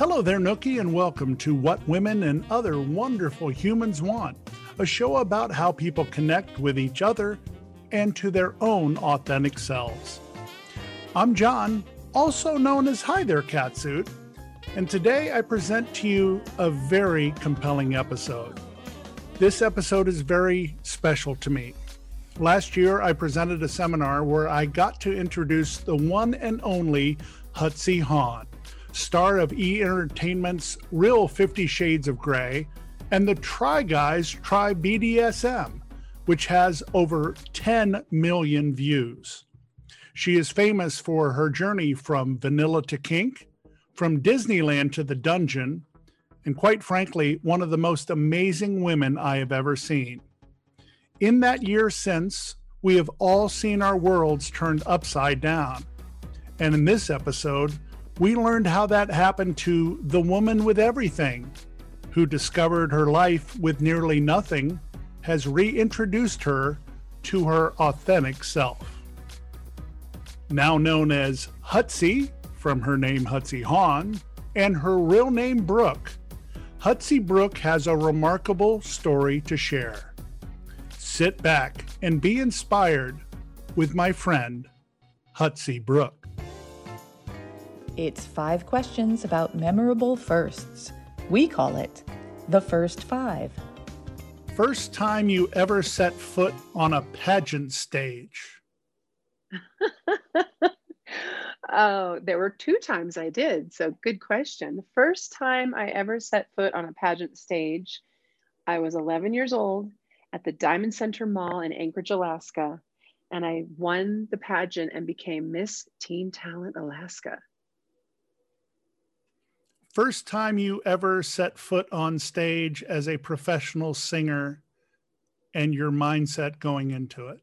Hello there, Nookie, and welcome to What Women and Other Wonderful Humans Want, a show about how people connect with each other and to their own authentic selves. I'm John, also known as Hi There Catsuit, and today I present to you a very compelling episode. This episode is very special to me. Last year, I presented a seminar where I got to introduce the one and only Hudsy Hawn star of E Entertainment's Real Fifty Shades of Grey, and the Try Guys Try BDSM, which has over 10 million views. She is famous for her journey from vanilla to kink, from Disneyland to the dungeon, and quite frankly, one of the most amazing women I have ever seen. In that year since, we have all seen our worlds turned upside down. And in this episode, we learned how that happened to the woman with everything, who discovered her life with nearly nothing, has reintroduced her to her authentic self. Now known as Hudsy, from her name Hudsy Hawn, and her real name Brooke, Hudsy Brooke has a remarkable story to share. Sit back and be inspired with my friend, Hudsy Brooke. It's five questions about memorable firsts. We call it the first five. First time you ever set foot on a pageant stage? oh, there were two times I did. So, good question. The first time I ever set foot on a pageant stage, I was 11 years old at the Diamond Center Mall in Anchorage, Alaska. And I won the pageant and became Miss Teen Talent Alaska. First time you ever set foot on stage as a professional singer and your mindset going into it?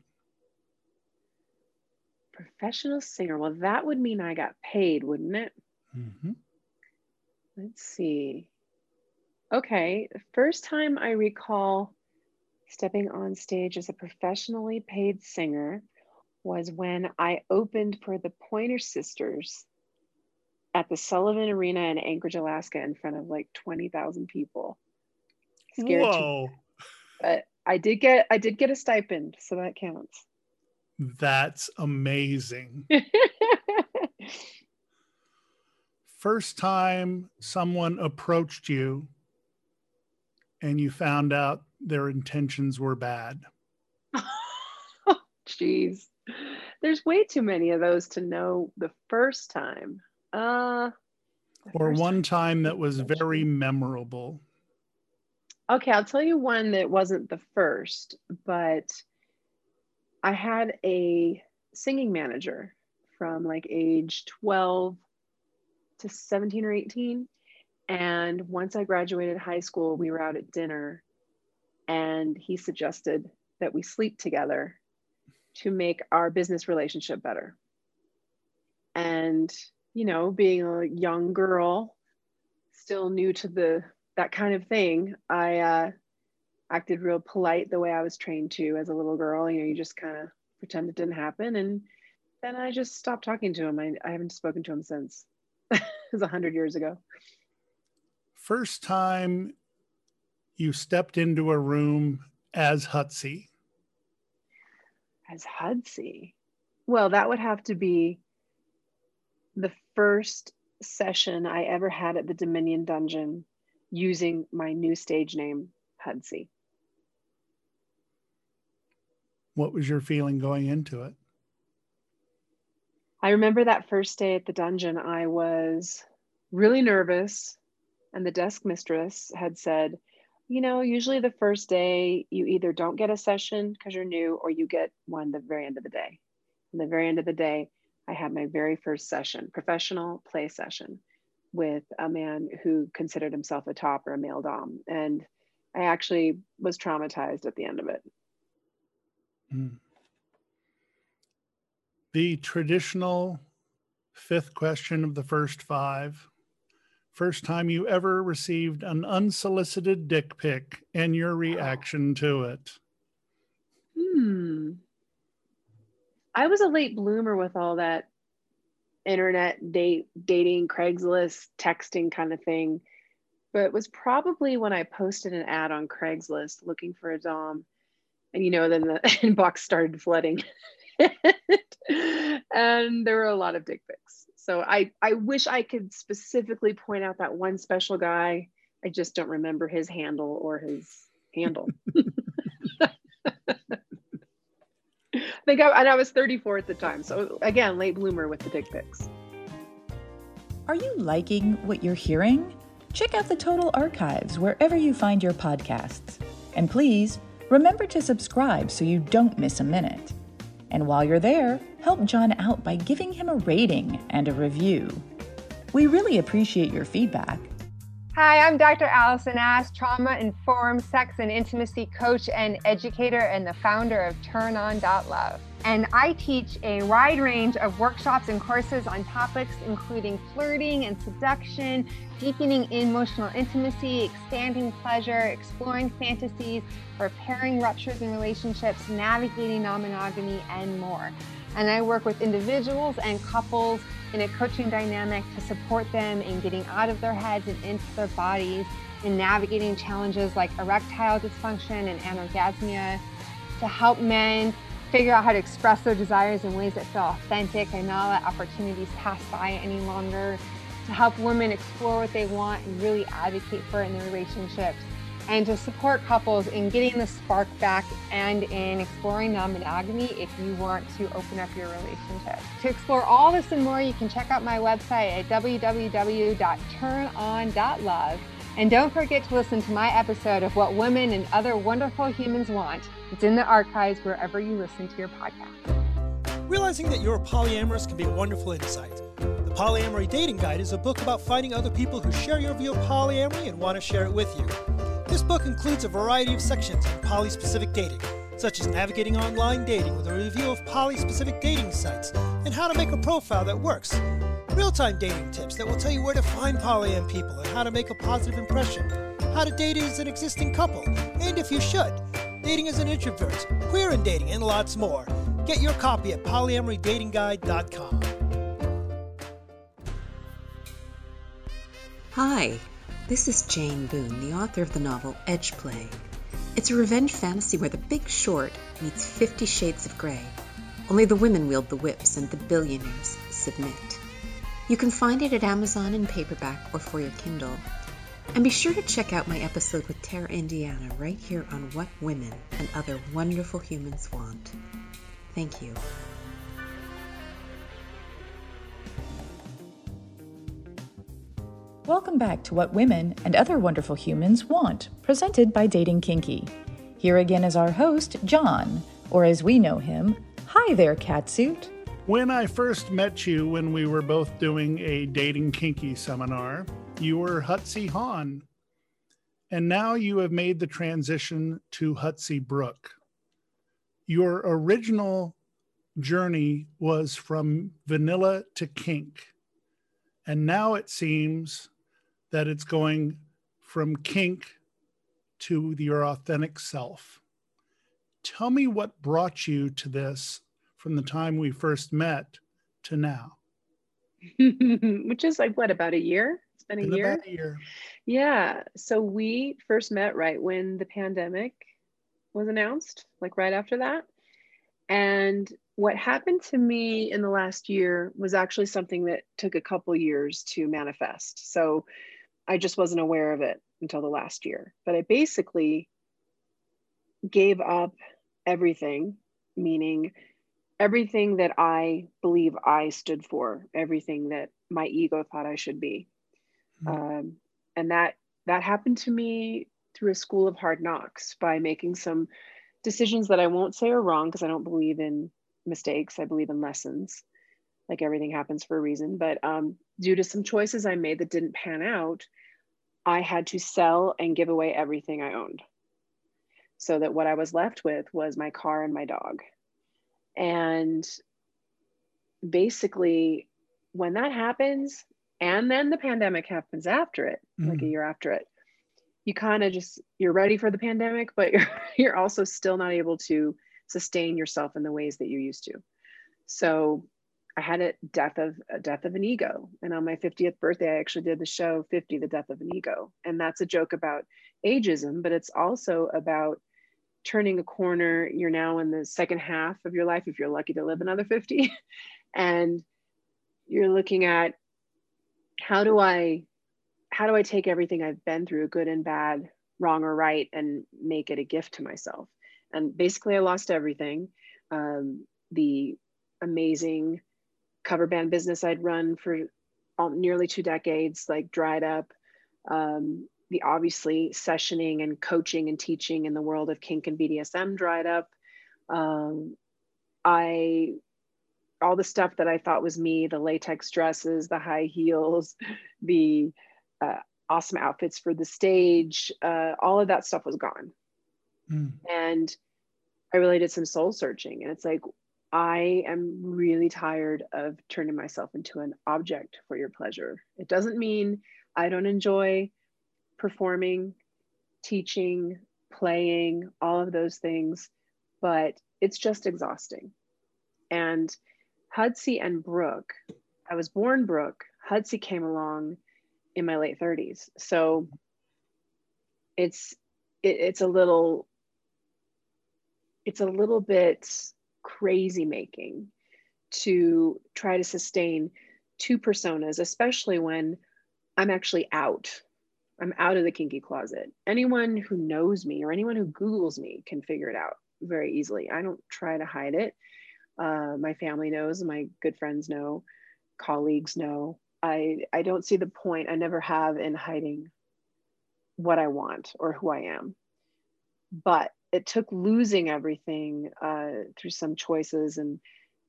Professional singer. Well, that would mean I got paid, wouldn't it? Mm-hmm. Let's see. Okay, the first time I recall stepping on stage as a professionally paid singer was when I opened for the Pointer Sisters at the Sullivan Arena in Anchorage, Alaska, in front of like twenty thousand people. Scared Whoa! To, but I did get I did get a stipend, so that counts. That's amazing. First time someone approached you and you found out their intentions were bad. Jeez. There's way too many of those to know the first time. Uh, or one time that was very memorable. Okay, I'll tell you one that wasn't the first, but I had a singing manager from like age 12 to 17 or 18. And once I graduated high school, we were out at dinner and he suggested that we sleep together to make our business relationship better. And you know, being a young girl, still new to the that kind of thing, I uh, acted real polite the way I was trained to as a little girl. You know, you just kind of pretend it didn't happen, and then I just stopped talking to him. I, I haven't spoken to him since. it was a hundred years ago. First time you stepped into a room as Hudsy. As Hudsy. Well, that would have to be the first session I ever had at the Dominion Dungeon using my new stage name, Hudsy. What was your feeling going into it? I remember that first day at the dungeon, I was really nervous, and the desk mistress had said, You know, usually the first day you either don't get a session because you're new or you get one the very end of the day. And the very end of the day, I had my very first session, professional play session with a man who considered himself a top or a male dom. And I actually was traumatized at the end of it. Mm. The traditional fifth question of the first five first time you ever received an unsolicited dick pic and your reaction to it. Hmm. I was a late bloomer with all that internet date dating, Craigslist, texting kind of thing. But it was probably when I posted an ad on Craigslist looking for a Dom and you know then the inbox started flooding. And there were a lot of dick pics. So i i wish i could specifically point out that one special guy. I just don't remember his handle or his handle think I, and I was 34 at the time. So again, late bloomer with the dick pics. Are you liking what you're hearing? Check out the Total Archives wherever you find your podcasts. And please Remember to subscribe so you don't miss a minute. And while you're there, help John out by giving him a rating and a review. We really appreciate your feedback. Hi, I'm Dr. Allison Ash, trauma informed sex and intimacy coach and educator, and the founder of TurnOn.love. And I teach a wide range of workshops and courses on topics including flirting and seduction, deepening emotional intimacy, expanding pleasure, exploring fantasies, repairing ruptures in relationships, navigating non monogamy, and more. And I work with individuals and couples in a coaching dynamic to support them in getting out of their heads and into their bodies, in navigating challenges like erectile dysfunction and anorgasmia, to help men figure out how to express their desires in ways that feel authentic and not let opportunities pass by any longer, to help women explore what they want and really advocate for in their relationships, and to support couples in getting the spark back and in exploring non monogamy if you want to open up your relationship. To explore all this and more, you can check out my website at www.turnon.love. And don't forget to listen to my episode of What Women and Other Wonderful Humans Want. It's in the archives wherever you listen to your podcast. Realizing that you're polyamorous can be a wonderful insight. The Polyamory Dating Guide is a book about finding other people who share your view of polyamory and want to share it with you. This book includes a variety of sections on poly specific dating, such as navigating online dating with a review of poly specific dating sites and how to make a profile that works real time dating tips that will tell you where to find polyam people and how to make a positive impression, how to date as an existing couple, and if you should, dating as an introvert, queer in dating, and lots more. Get your copy at polyamorydatingguide.com. Hi, this is Jane Boone, the author of the novel Edgeplay. It's a revenge fantasy where the big short meets Fifty Shades of Grey. Only the women wield the whips and the billionaires submit. You can find it at Amazon in paperback or for your Kindle. And be sure to check out my episode with Tara Indiana right here on What Women and Other Wonderful Humans Want. Thank you. Welcome back to What Women and Other Wonderful Humans Want, presented by Dating Kinky. Here again is our host, John, or as we know him, Hi there, Catsuit. When I first met you, when we were both doing a dating kinky seminar, you were Hudsy Hawn. And now you have made the transition to Hudsy Brooke. Your original journey was from vanilla to kink. And now it seems that it's going from kink to your authentic self. Tell me what brought you to this from the time we first met to now? Which is like what, about a year? It's been a year. About a year. Yeah. So we first met right when the pandemic was announced, like right after that. And what happened to me in the last year was actually something that took a couple years to manifest. So I just wasn't aware of it until the last year. But I basically gave up everything, meaning everything that I believe I stood for, everything that my ego thought I should be. Mm-hmm. Um, and that that happened to me through a school of hard knocks by making some decisions that I won't say are wrong because I don't believe in mistakes. I believe in lessons. Like everything happens for a reason. But um, due to some choices I made that didn't pan out, I had to sell and give away everything I owned. So that what I was left with was my car and my dog. And basically, when that happens, and then the pandemic happens after it, mm. like a mm. year after it, you kind of just you're ready for the pandemic, but you're you're also still not able to sustain yourself in the ways that you used to. So I had a death of a death of an ego. And on my 50th birthday, I actually did the show 50, the death of an ego. And that's a joke about ageism, but it's also about turning a corner. You're now in the second half of your life, if you're lucky to live another 50. and you're looking at how do I how do I take everything I've been through, good and bad, wrong or right, and make it a gift to myself? And basically, I lost everything. Um, the amazing cover band business I'd run for nearly two decades, like dried up. Um, the obviously sessioning and coaching and teaching in the world of kink and BDSM dried up. Um, I all the stuff that I thought was me, the latex dresses, the high heels, the uh, awesome outfits for the stage, uh, all of that stuff was gone. Mm. And I really did some soul searching. And it's like, I am really tired of turning myself into an object for your pleasure. It doesn't mean I don't enjoy performing, teaching, playing, all of those things, but it's just exhausting. And Hudsy and Brooke, I was born Brooke, Hudsy came along in my late 30s. So it's it, it's a little it's a little bit crazy making to try to sustain two personas, especially when I'm actually out. I'm out of the kinky closet. Anyone who knows me or anyone who Googles me can figure it out very easily. I don't try to hide it. Uh, my family knows, my good friends know, colleagues know. I, I don't see the point, I never have in hiding what I want or who I am. But it took losing everything uh, through some choices and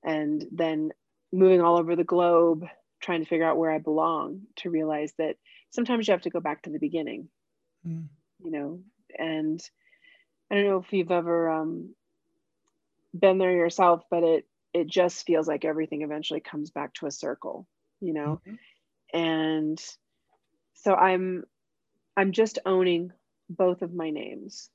and then moving all over the globe trying to figure out where I belong to realize that sometimes you have to go back to the beginning, mm. you know, and I don't know if you've ever um, been there yourself, but it it just feels like everything eventually comes back to a circle, you know, mm-hmm. and so I'm I'm just owning both of my names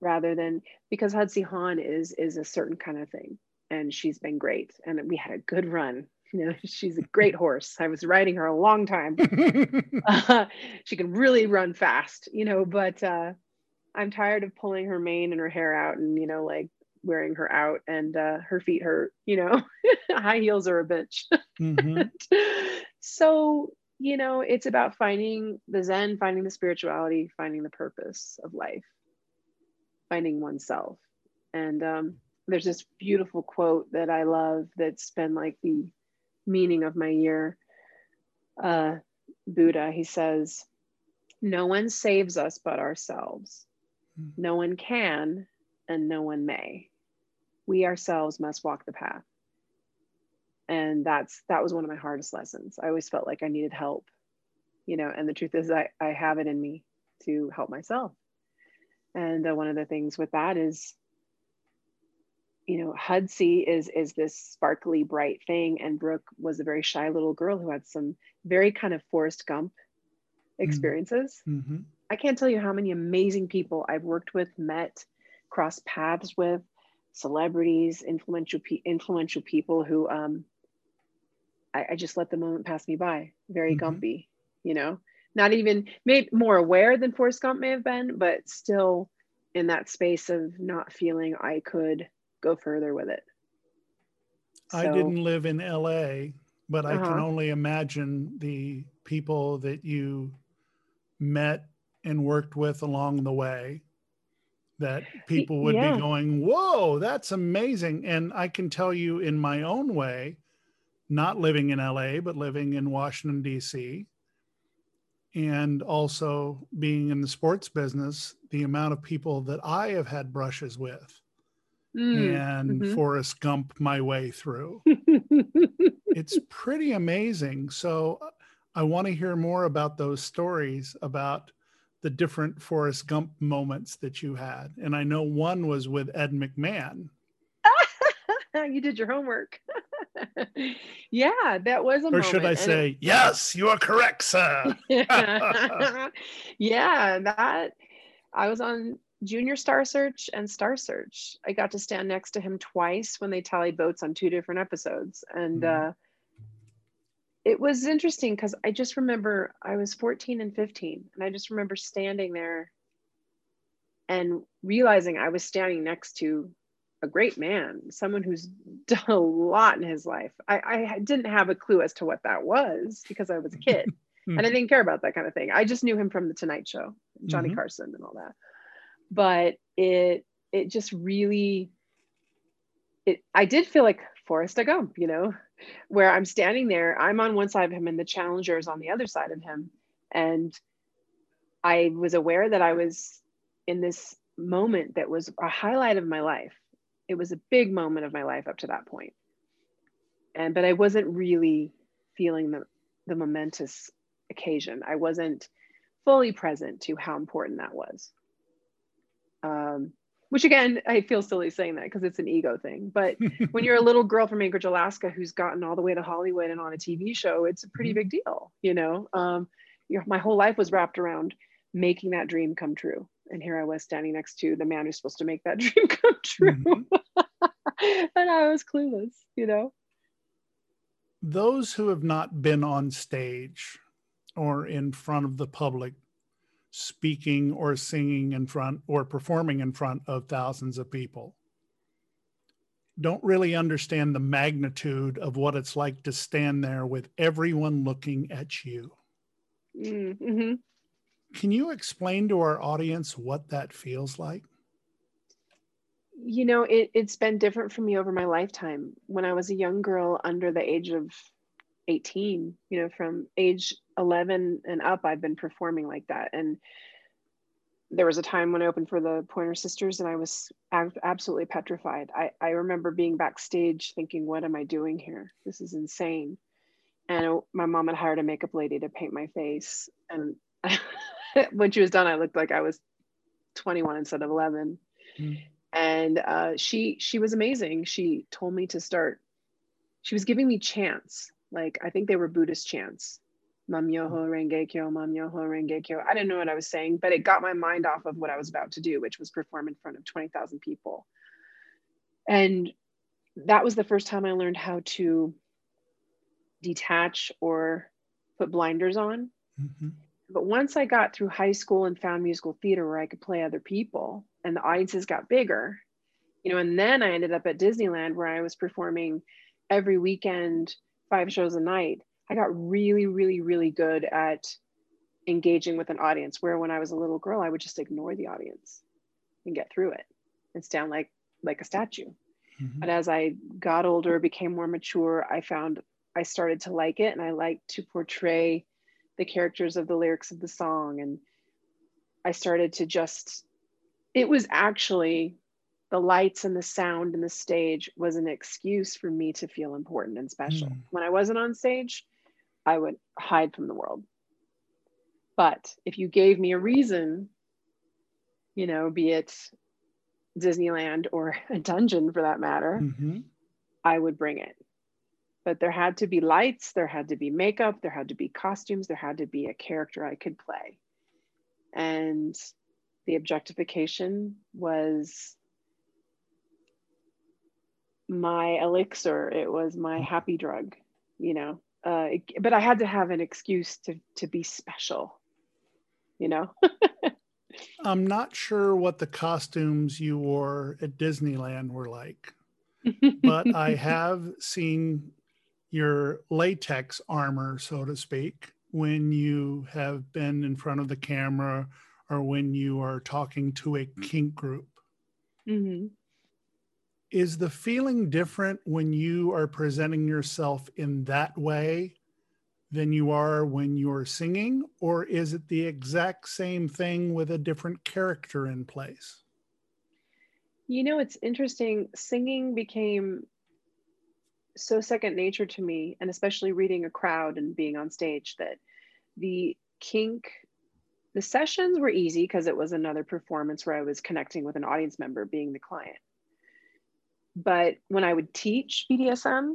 rather than because Hudsy Hawn is is a certain kind of thing. And she's been great. And we had a good run. You know she's a great horse. I was riding her a long time. Uh, she can really run fast you know but uh, i'm tired of pulling her mane and her hair out and you know like wearing her out and uh, her feet hurt you know. High heels are a bitch. Mm-hmm. so you know it's about finding the zen finding the spirituality finding the purpose of life finding oneself. And um, there's this beautiful quote that i love that's been like the meaning of my year. Uh, buddha he says no one saves us but ourselves. Mm. no one can and no one may. We ourselves must walk the path. And that's that was one of my hardest lessons. I always felt like i needed help you know and the truth is i, I have it in me to help myself and uh, one of the things with that is you know hudsy is is this sparkly bright thing and brooke was a very shy little girl who had some very kind of forrest gump mm-hmm. experiences mm-hmm. i can't tell you how many amazing people i've worked with met crossed paths with celebrities influential pe- influential people who um I, I, just let the moment pass me by very mm-hmm. gumpy you know not even maybe more aware than Forrest Gump may have been, but still in that space of not feeling I could go further with it. I didn't live in LA, but I can Uh-huh. only imagine the people that you met and worked with along the way that people would yeah. be going, Whoa, that's amazing. And I can tell you in my own way, not living in LA, but living in Washington, D.C., and also being in the sports business, the amount of people that I have had brushes with Mm. and mhm. Forrest Gump my way through. it's pretty amazing. So I want to hear more about those stories about the different Forrest Gump moments that you had. And I know one was with Ed McMahon. you did your homework. yeah, that was a Or moment. should I and it- say, yes, you are correct, sir. yeah, that I was on Junior Star Search and Star Search. I got to stand next to him twice when they tallied votes on two different episodes. And Mhm. uh, it was interesting because I just remember I was 14 and 15, and I just remember standing there and realizing I was standing next to a great man, someone who's done a lot in his life. I, I didn't have a clue as to what that was because I was a kid and I didn't care about that kind of thing. I just knew him from the Tonight Show, Johnny Mhm. Carson, and all that. But it it just really it I did feel like Forrest Gump, you know, where I'm standing there, I'm on one side of him and the challenger is on the other side of him, and I was aware that I was in this moment that was a highlight of my life. It was a big moment of my life up to that point. And but I wasn't really feeling the the momentous occasion. I wasn't fully present to how important that was. Um, which again, I feel silly saying that because it's an ego thing. But when you're a little girl from Anchorage, Alaska, who's gotten all the way to Hollywood and on a TV show, it's a pretty Mhm. big deal. You know, um, you know, my whole life was wrapped around making that dream come true. And here I was standing next to the man who's supposed to make that dream come true. Mhm. and I was clueless, you know. Those who have not been on stage or in front of the public speaking or singing in front or performing in front of thousands of people don't really understand the magnitude of what it's like to stand there with everyone looking at you. Mm-hmm. Can you explain to our audience what that feels like? you know it, it's been different for me over my lifetime. When i was a young girl under the age of 18 you know from age 11 and up i've been performing like that. And there was a time when i opened for the pointer sisters and i was ab- absolutely petrified. I, I remember being backstage thinking what am i doing here? This is insane. And my mom had hired a makeup lady to paint my face. And when she was done i looked like i was 21 instead of 11 Mm. and uh, she she was amazing. She told me to start she was giving me chants. Like i think they were buddhist chants. Nam myoho renge kyo nam myoho renge kyo. I didn't know what i was saying but it got my mind off of what i was about to do which was perform in front of 20000 people. And that was the first time i learned how to detach or put blinders on. Mhm. But once I got through high school and found musical theater where I could play other people and the audiences got bigger, you know, and then I ended up at Disneyland where I was performing every weekend, five shows a night. I got really, really, really good at engaging with an audience where when I was a little girl, I would just ignore the audience and get through it and stand like like a statue. Mhm. But as I got older, became more mature, I found I started to like it and I liked to portray the characters of the lyrics of the song. And I started to just, it was actually the lights and the sound and the stage was an excuse for me to feel important and special. Mm. When I wasn't on stage, I would hide from the world. But if you gave me a reason, you know, be it Disneyland or a dungeon for that matter, Mhm. I would bring it. But there had to be lights, there had to be makeup, there had to be costumes, there had to be a character I could play. And the objectification was my elixir, it was my happy drug, you know. Uh, it- but I had to have an excuse to to be special, you know. I'm not sure what the costumes you wore at Disneyland were like, but I have seen your latex armor, so to speak, when you have been in front of the camera or when you are talking to a kink group. Mm-hmm. Is the feeling different when you are presenting yourself in that way than you are when you're singing, or is it the exact same thing with a different character in place? You know, it's interesting. Singing became so second nature to me, and especially reading a crowd and being on stage, that the kink, the sessions were easy because it was another performance where I was connecting with an audience member, being the client. But when I would teach BDSM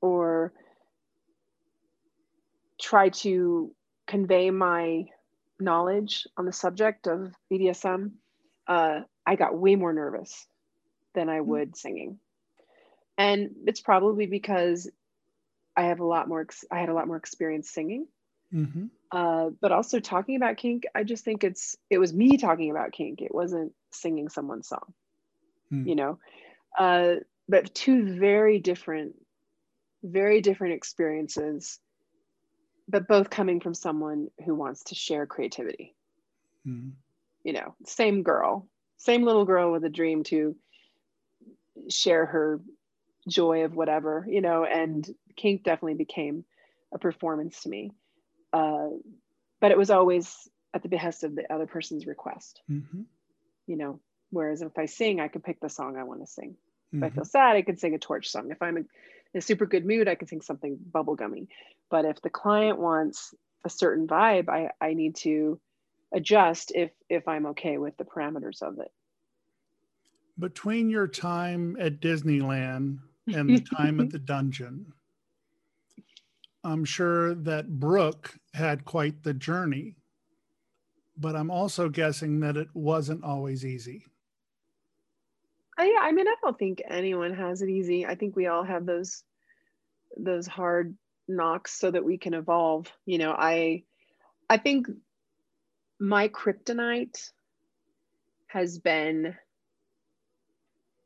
or try to convey my knowledge on the subject of BDSM, uh, I got way more nervous than I would singing. And it's probably because I have a lot more, ex- I had a lot more experience singing. Mm-hmm. Uh, but also talking about kink, I just think it's, it was me talking about kink. It wasn't singing someone's song, Mm. you know? Uh, but two very different, very different experiences but both coming from someone who wants to share creativity. Mm. You know, same girl, same little girl with a dream to share her joy of whatever, you know, and kink definitely became a performance to me. Uh, but it was always at the behest of the other person's request, Mm-hmm. you know. Whereas if I sing, I can pick the song I want to sing. If I Mhm. feel sad, I can sing a torch song. If I'm in a super good mood, I can sing something bubblegummy. But if the client wants a certain vibe, I, I need to adjust if if I'm okay with the parameters of it. Between your time at Disneyland and the time at the dungeon, I'm sure that Brooke had quite the journey, but I'm also guessing that it wasn't always easy. Uh, yeah, I mean, I don't think anyone has it easy. I think we all have those those hard knocks so that we can evolve. You know, I I think my kryptonite has been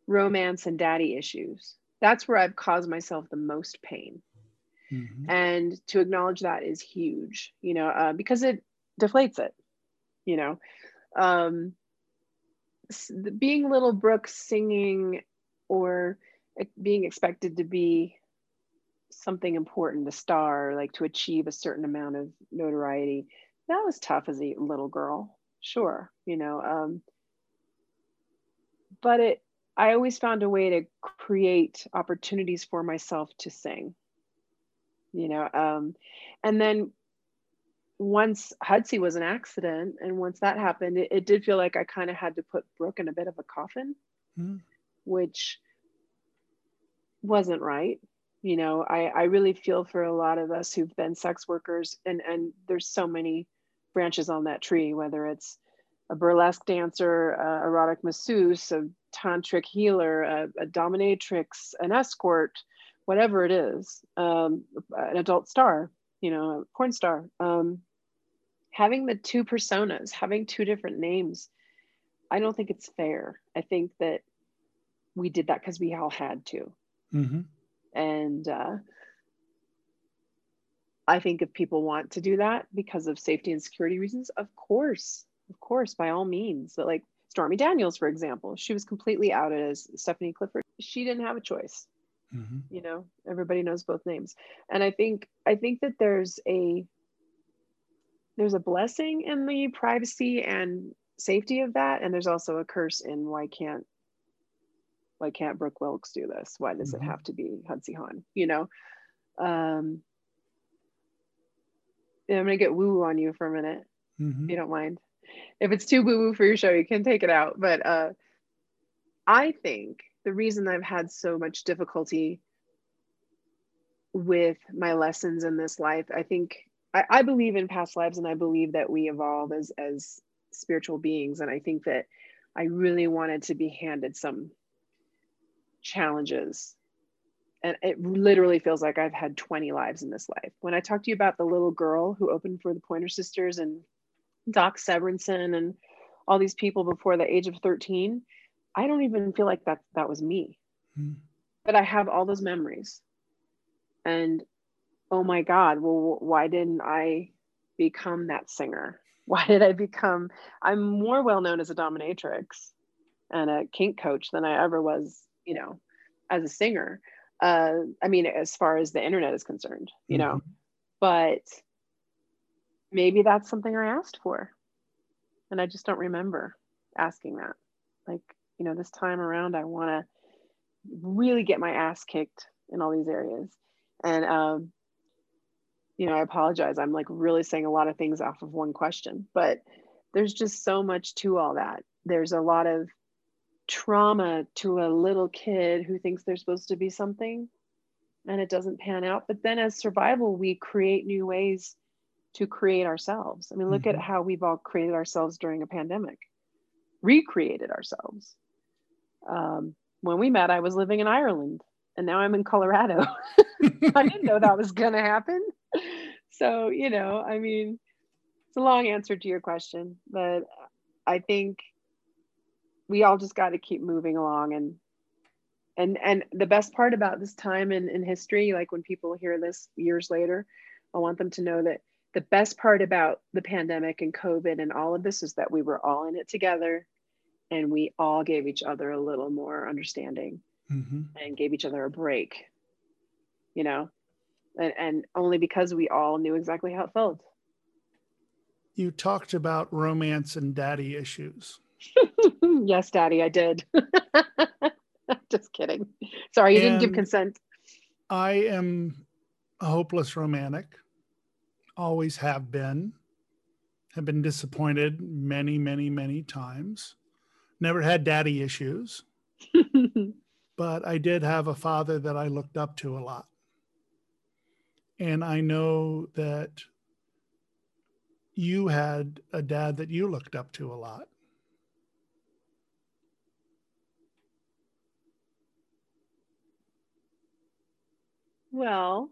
romance and daddy issues. That's where I've caused myself the most pain. Mhm. and to acknowledge that is huge you know uh, because it deflates it you know um, being little brooke singing or being expected to be something important a star like to achieve a certain amount of notoriety that was tough as a little girl sure you know um, but it i always found a way to create opportunities for myself to sing you know um, and then once Hudsy was an accident and once that happened it, it did feel like i kind of had to put brooke in a bit of a coffin Hmm. which wasn't right you know I, I really feel for a lot of us who've been sex workers and and there's so many branches on that tree whether it's a burlesque dancer a erotic masseuse a tantric healer a, a dominatrix an escort whatever it is um, an adult star you know a porn star um, having the two personas having two different names i don't think it's fair i think that we did that because we all had to Mhm. and uh, I think if people want to do that because of safety and security reasons, of course, of course, by all means. But like Stormy Daniels, for example, she was completely outed as Stephanie Clifford. She didn't have a choice. Mhm. You know, everybody knows both names. And I think I think that there's a there's a blessing in the privacy and safety of that. And there's also a curse in why can't why can't Brooke Wilkes do this? Why does Mhm. it have to be Hudsy Hawn? You know? Um, I'm gonna get woo woo on you for a minute, Mhm. if you don't mind. If it's too boo boo for your show, you can take it out. But uh, I think the reason I've had so much difficulty with my lessons in this life, I think I, I believe in past lives, and I believe that we evolve as as spiritual beings, and I think that I really wanted to be handed some challenges and it literally feels like I've had 20 lives in this life. When I talked to you about the little girl who opened for the Pointer Sisters and Doc Severinsen and all these people before the age of 13 i don't even feel like that that was me. Mm. but i have all those memories. And oh my god well why didn't i become that singer? Why did i become i'm more well known as a dominatrix and a kink coach than i ever was you know as a singer. Uh, i mean as far as the internet is concerned you mm-hmm. know but maybe that's something i asked for. And i just don't remember asking that. Like you know this time around i want to really get my ass kicked in all these areas. And um, you know i apologize. I'm like really saying a lot of things off of one question but there's just so much to all that. There's a lot of trauma to a little kid who thinks they're supposed to be something and it doesn't pan out. But then as survival we create new ways to create ourselves. I mean look mm-hmm. at how we've all created ourselves during a pandemic. Recreated ourselves. Um, when we met i was living in ireland and now i'm in colorado. I didn't know that was going to happen. So you know i mean it's a long answer to your question but i think we all just got to keep moving along and and and the best part about this time in, in history like when people hear this years later i want them to know that the best part about the pandemic and covid and all of this is that we were all in it together and we all gave each other a little more understanding mm-hmm. and gave each other a break you know and, and only because we all knew exactly how it felt you talked about romance and daddy issues yes, Daddy, I did. Just kidding. Sorry, you and didn't give consent. I am a hopeless romantic. Always have been. Have been disappointed many, many, many times. Never had daddy issues. but I did have a father that I looked up to a lot. And I know that you had a dad that you looked up to a lot. Well,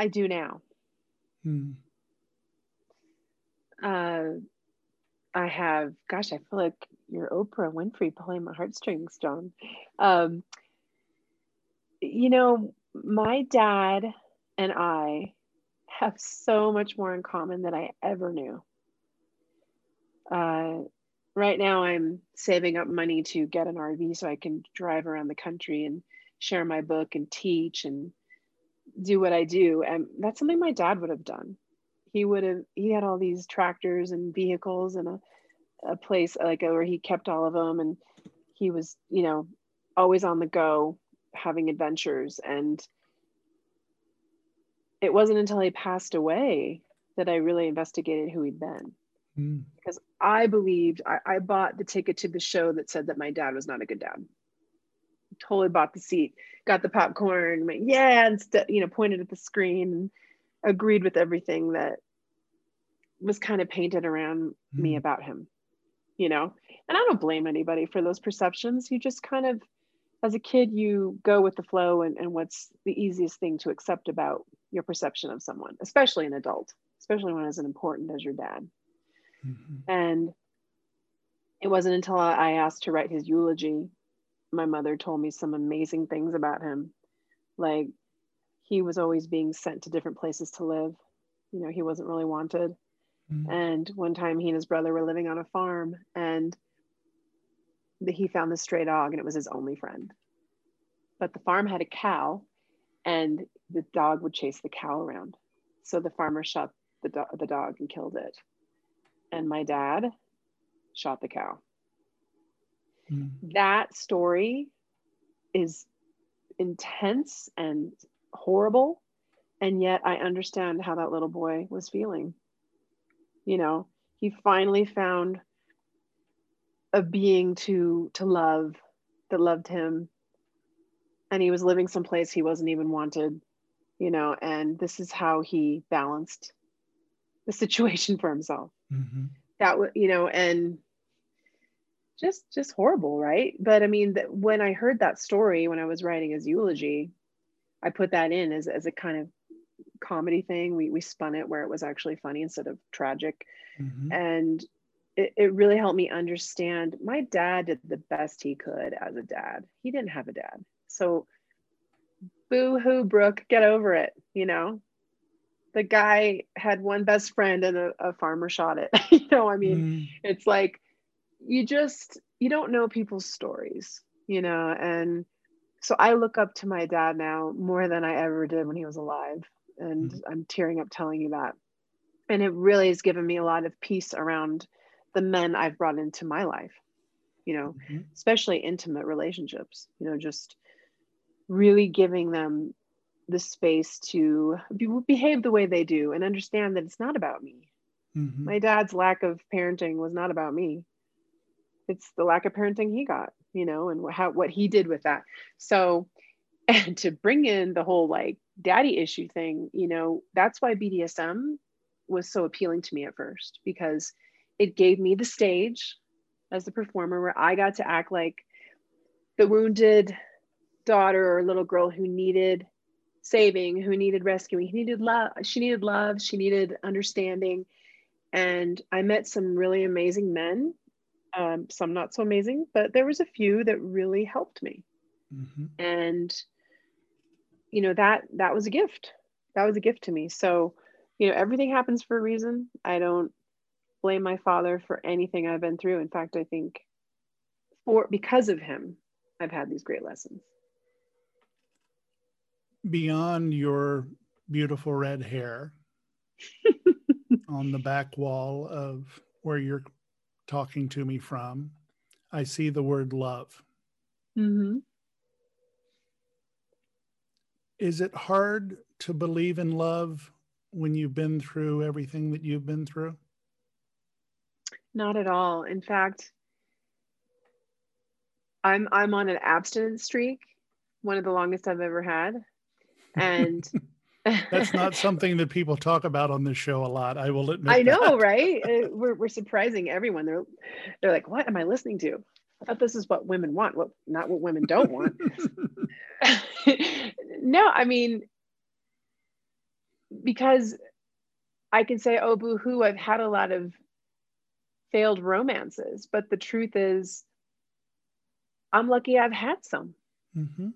I do now. Hmm. Uh, I have, gosh, I feel like you're Oprah Winfrey pulling my heartstrings, John. Um, you know, my dad and I have so much more in common than I ever knew. Uh, right now, I'm saving up money to get an RV so I can drive around the country and share my book and teach and do what I do. And that's something my dad would have done. He would have, he had all these tractors and vehicles and a, a place like where he kept all of them. And he was, you know, always on the go having adventures. And it wasn't until he passed away that I really investigated who he'd been. Mm. Because I believed, I, I bought the ticket to the show that said that my dad was not a good dad totally bought the seat, got the popcorn, went, yeah, and st- you know, pointed at the screen and agreed with everything that was kind of painted around mm. me hmm. about him, you know. And I don't blame anybody for those perceptions. You just kind of, as a kid, you go with the flow and, and what's the easiest thing to accept about your perception of someone, especially an adult, especially when it's as important as your dad. Mm-hmm. And it wasn't until I asked to write his eulogy my mother told me some amazing things about him. Like he was always being sent to different places to live. You know, he wasn't really wanted. Mm-hmm. And one time he and his brother were living on a farm and he found this stray dog and it was his only friend. But the farm had a cow and the dog would chase the cow around. So the farmer shot the, do- the dog and killed it. And my dad shot the cow. Mm. That story is intense and horrible. And yet I understand how that little boy was feeling. You know, he finally found a being to to love that loved him and he was living someplace he wasn't even wanted you know and this is how he balanced the situation for himself mm-hmm. that was you know and just just horrible right but i mean that when i heard that story when i was writing his eulogy i put that in as, as a kind of comedy thing. We we spun it where it was actually funny instead of tragic, Mhm. and it, it really helped me understand. My dad did the best he could as a dad. He didn't have a dad, so boo hoo, Brooke, get over it. You know, the guy had one best friend and a, a farmer shot it. you know, I mean, Mm. it's like you just you don't know people's stories you know and so i look up to my dad now more than i ever did when he was alive and Mhm. i'm tearing up telling you that and it really has given me a lot of peace around the men i've brought into my life you know Mhm. especially intimate relationships you know just really giving them the space to be, behave the way they do and understand that it's not about me Mhm. my dad's lack of parenting was not about me it's the lack of parenting he got you know and how what he did with that. So and to bring in the whole like daddy issue thing you know that's why bdsm was so appealing to me at first because it gave me the stage as the performer where i got to act like the wounded daughter or little girl who needed saving who needed rescuing who needed love she needed love she needed understanding. And I met some really amazing men, um, some not so amazing, but there was a few that really helped me. Mhm. And you know that that was a gift. That was a gift to me. So, you know, everything happens for a reason. I don't blame my father for anything I've been through. In fact, I think for because of him, I've had these great lessons. Beyond your beautiful red hair on the back wall of where you're talking to me from, I see the word love. Mm-hmm. Is it hard to believe in love when you've been through everything that you've been through? Not at all. In fact, I'm I'm on an abstinence streak, one of the longest I've ever had. And That's not something that people talk about on this show a lot. I will admit. I know, that. right? Uh, We're we're surprising everyone. They're they're like, "What am I listening to?" I thought this is what women want, what not what women don't want. no, I mean, because I can say, "Oh, boo hoo!" I've had a lot of failed romances, but the truth is, I'm lucky I've had some. Mhm.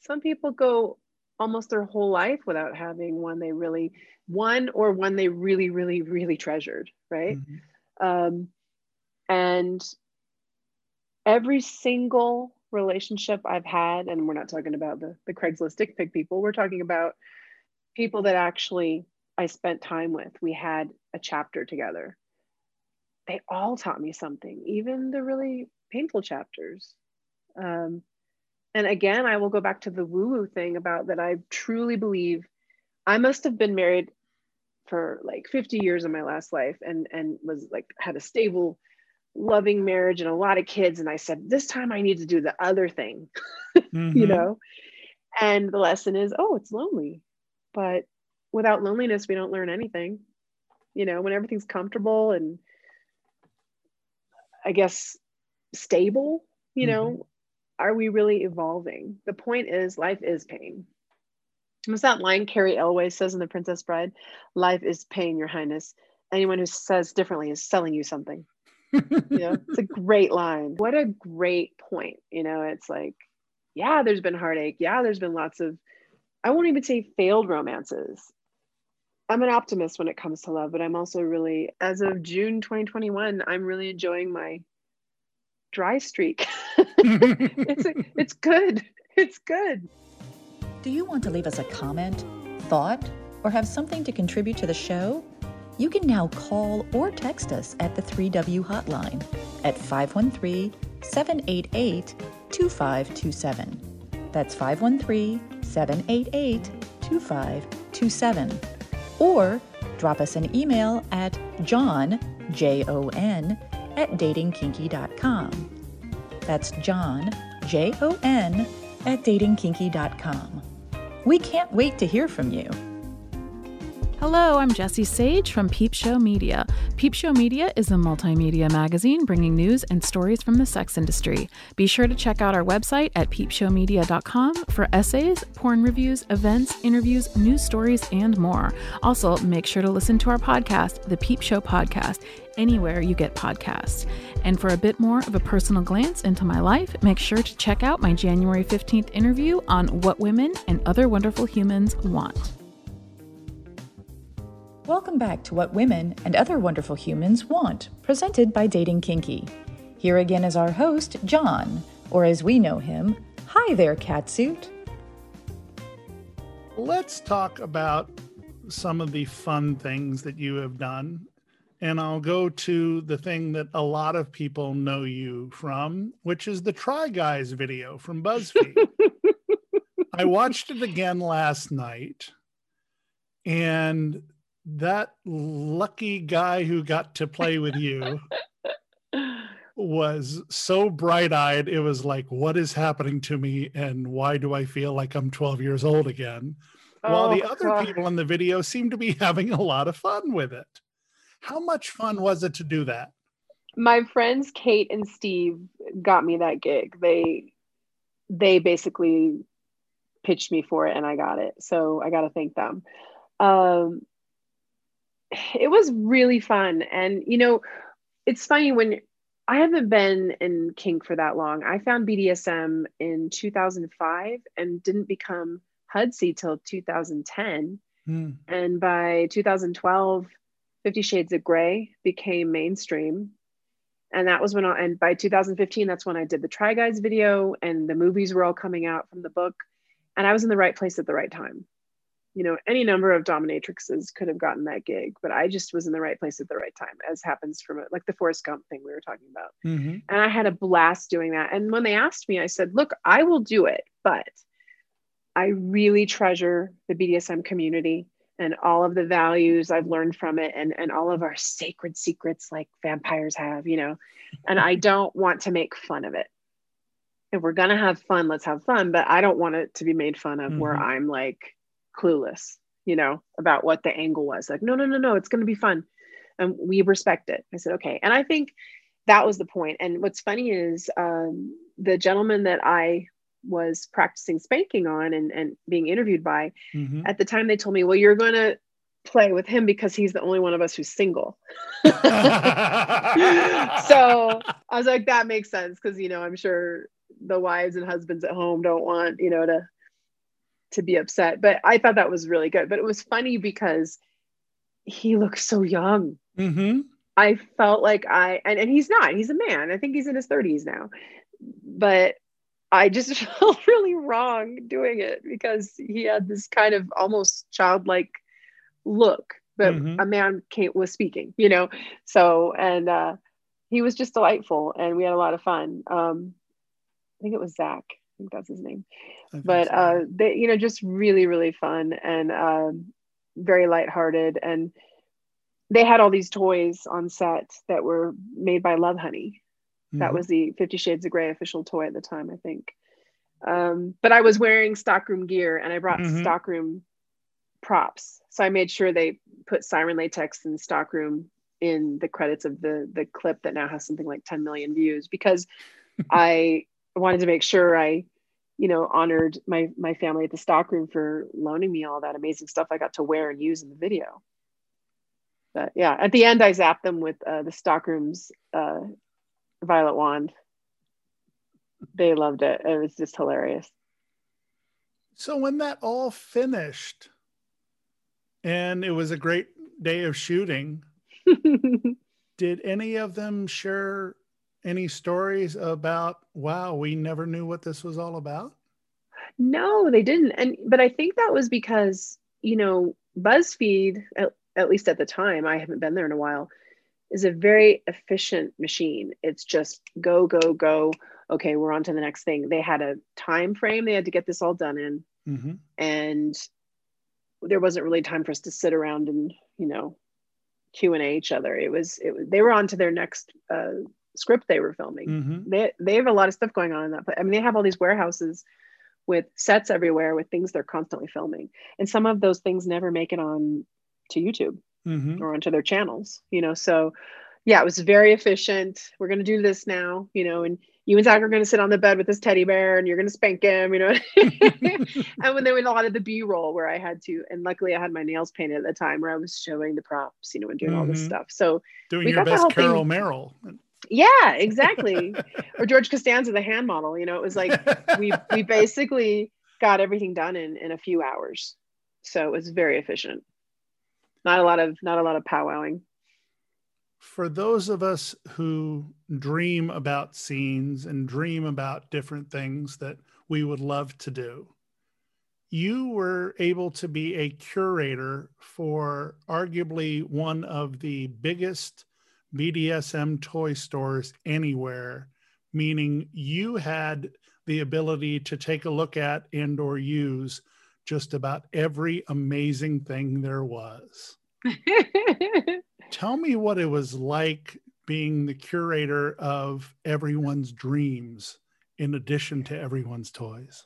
Some people go almost their whole life without having one they really one or one they really, really, really treasured, right? Mhm. Um, and every single relationship I've had, and we're not talking about the, the Craigslist dick pic people, we're talking about people that actually I spent time with. We had a chapter together. They all taught me something, even the really painful chapters. Um, and again, I will go back to the woo woo thing about that I truly believe I must have been married for like 50 years in my last life and and was like had a stable loving marriage and a lot of kids. And i said this time i need to do the other thing you Mhm. know? And the lesson is oh it's lonely. But without loneliness we don't learn anything. You know when everything's comfortable and i guess stable you know are we really evolving the point is life is pain What's that line Cary Elwes says in The Princess Bride? Life is pain, Your Highness. Anyone who says differently is selling you something. You know, it's a great line. What a great point. You know, it's like, yeah, there's been heartache. Yeah, there's been lots of, I won't even say failed romances. I'm an optimist when it comes to love, but I'm also really, as of June 2021, I'm really enjoying my dry streak. it's it's good. It's good. Do you want to leave us a comment, thought, or have something to contribute to the show? You can now call or text us at the 3W hotline at 513 788 2527. That's 513 788 2527. Or drop us an email at john, J O N, at datingkinky.com. That's John, J O N, at datingkinky.com. We can't wait to hear from you. Hello, I'm Jesse Sage from Peep Show Media. Peep Show Media is a multimedia magazine bringing news and stories from the sex industry. Be sure to check out our website at peepshowmedia.com for essays, porn reviews, events, interviews, news stories, and more. Also, make sure to listen to our podcast, The Peep Show Podcast, anywhere you get podcasts. And for a bit more of a personal glance into my life, make sure to check out my January 15th interview on what women and other wonderful humans want. Welcome back to What Women and Other Wonderful Humans Want, presented by Dating Kinky. Here again is our host, John, or as we know him, Hi there, Catsuit. Let's talk about some of the fun things that you have done. And I'll go to the thing that a lot of people know you from, which is the Try Guys video from BuzzFeed. I watched it again last night. And that lucky guy who got to play with you was so bright eyed. It was like, what is happening to me? And why do I feel like I'm 12 years old again? While the Oh, other God. people in the video seem to be having a lot of fun with it. How much fun was it to do that? my friends Kate and Steve got me that gig. They they basically pitched me for it and I got it. So I got to thank them. Um it was really fun and you know, it's funny when I haven't been in kink for that long. I found BDSM in 2005 and didn't become Hudsy till 2010 Hmm. and by 2012 50 shades of gray became mainstream and that was when I, and by 2015 that's when i did the try guys video and the movies were all coming out from the book and i was in the right place at the right time you know any number of dominatrixes could have gotten that gig but i just was in the right place at the right time as happens from it like the forrest gump thing we were talking about Mhm. and I had a blast doing that. And when they asked me, I said, Look, I will do it, but I really treasure the BDSM community and all of the values I've learned from it and, and all of our sacred secrets like vampires have, you know, and I don't want to make fun of it. If we're going to have fun, let's have fun, but I don't want it to be made fun of where Mhm. I'm like clueless, you know, about what the angle was. Like, no, no, no, no, it's going to be fun. And we respect it. I said, okay. And I think that was the point. And what's funny is um, the gentleman that I was practicing spanking on and, and being interviewed by, Mhm. at the time they told me, well, you're going to play with him because he's the only one of us who's single. so I was like, that makes sense because you know I'm sure the wives and husbands at home don't want you know to to be upset. But I thought that was really good. But it was funny because he looks so young. Mhm. I felt like I and, and he's not. He's a man. I think he's in his 30s now. But I just felt really wrong doing it because he had this kind of almost childlike look, but Mhm. a man came, was speaking, you know. So and uh, he was just delightful, and we had a lot of fun. Um, I think it was Zach. I think that's his name but so. uh they you know just really really fun and um very lighthearted and they had all these toys on set that were made by Lovehoney that Mhm. was the 50 shades of gray official toy at the time i think um but i was wearing stockroom gear and i brought Mhm. stockroom props so i made sure they put siren latex and stockroom in the credits of the the clip that now has something like 10 million views because i wanted to make sure i you know honored my my family at the stockroom for loaning me all that amazing stuff i got to wear and use in the video. But yeah at the end i zapped them with uh, the stockroom's uh, violet wand. They loved it. It was just hilarious. So when that all finished and it was a great day of shooting, did any of them share any stories about, wow, we never knew what this was all about? No, they didn't. And but I think that was because, you know, BuzzFeed, at, at least at the time, I haven't been there in a while, is a very efficient machine. It's just go, go, go. Okay, we're on to the next thing. They had a time frame they had to get this all done in. Mm-hmm. And there wasn't really time for us to sit around and, you know, Q and A each other. It was it was they were on to their next uh, script they were filming Mm-hmm. they they have a lot of stuff going on in that. But I mean, they have all these warehouses with sets everywhere with things they're constantly filming, and some of those things never make it on to YouTube Mhm. or onto their channels, you know. So yeah, it was very efficient. We're gonna do this now, you know, and you and Zach are gonna sit on the bed with this teddy bear and you're gonna spank him, you know. and when there was a lot of the B-roll where I had to, and luckily I had my nails painted at the time where I was showing the props, you know, and doing all this Mhm. stuff. So Doing We your best thing- Carol Merrill. Yeah, exactly. or George Costanza, the hand model, you know, it was like we we basically got everything done in in a few hours. So it was very efficient. Not a lot of not a lot of powwowing. for those of us who dream about scenes and dream about different things that we would love to do, you were able to be a curator for arguably one of the biggest BDSM toy stores anywhere, meaning you had the ability to take a look at and or use just about every amazing thing there was. Tell me what it was like being the curator of everyone's dreams in addition to everyone's toys.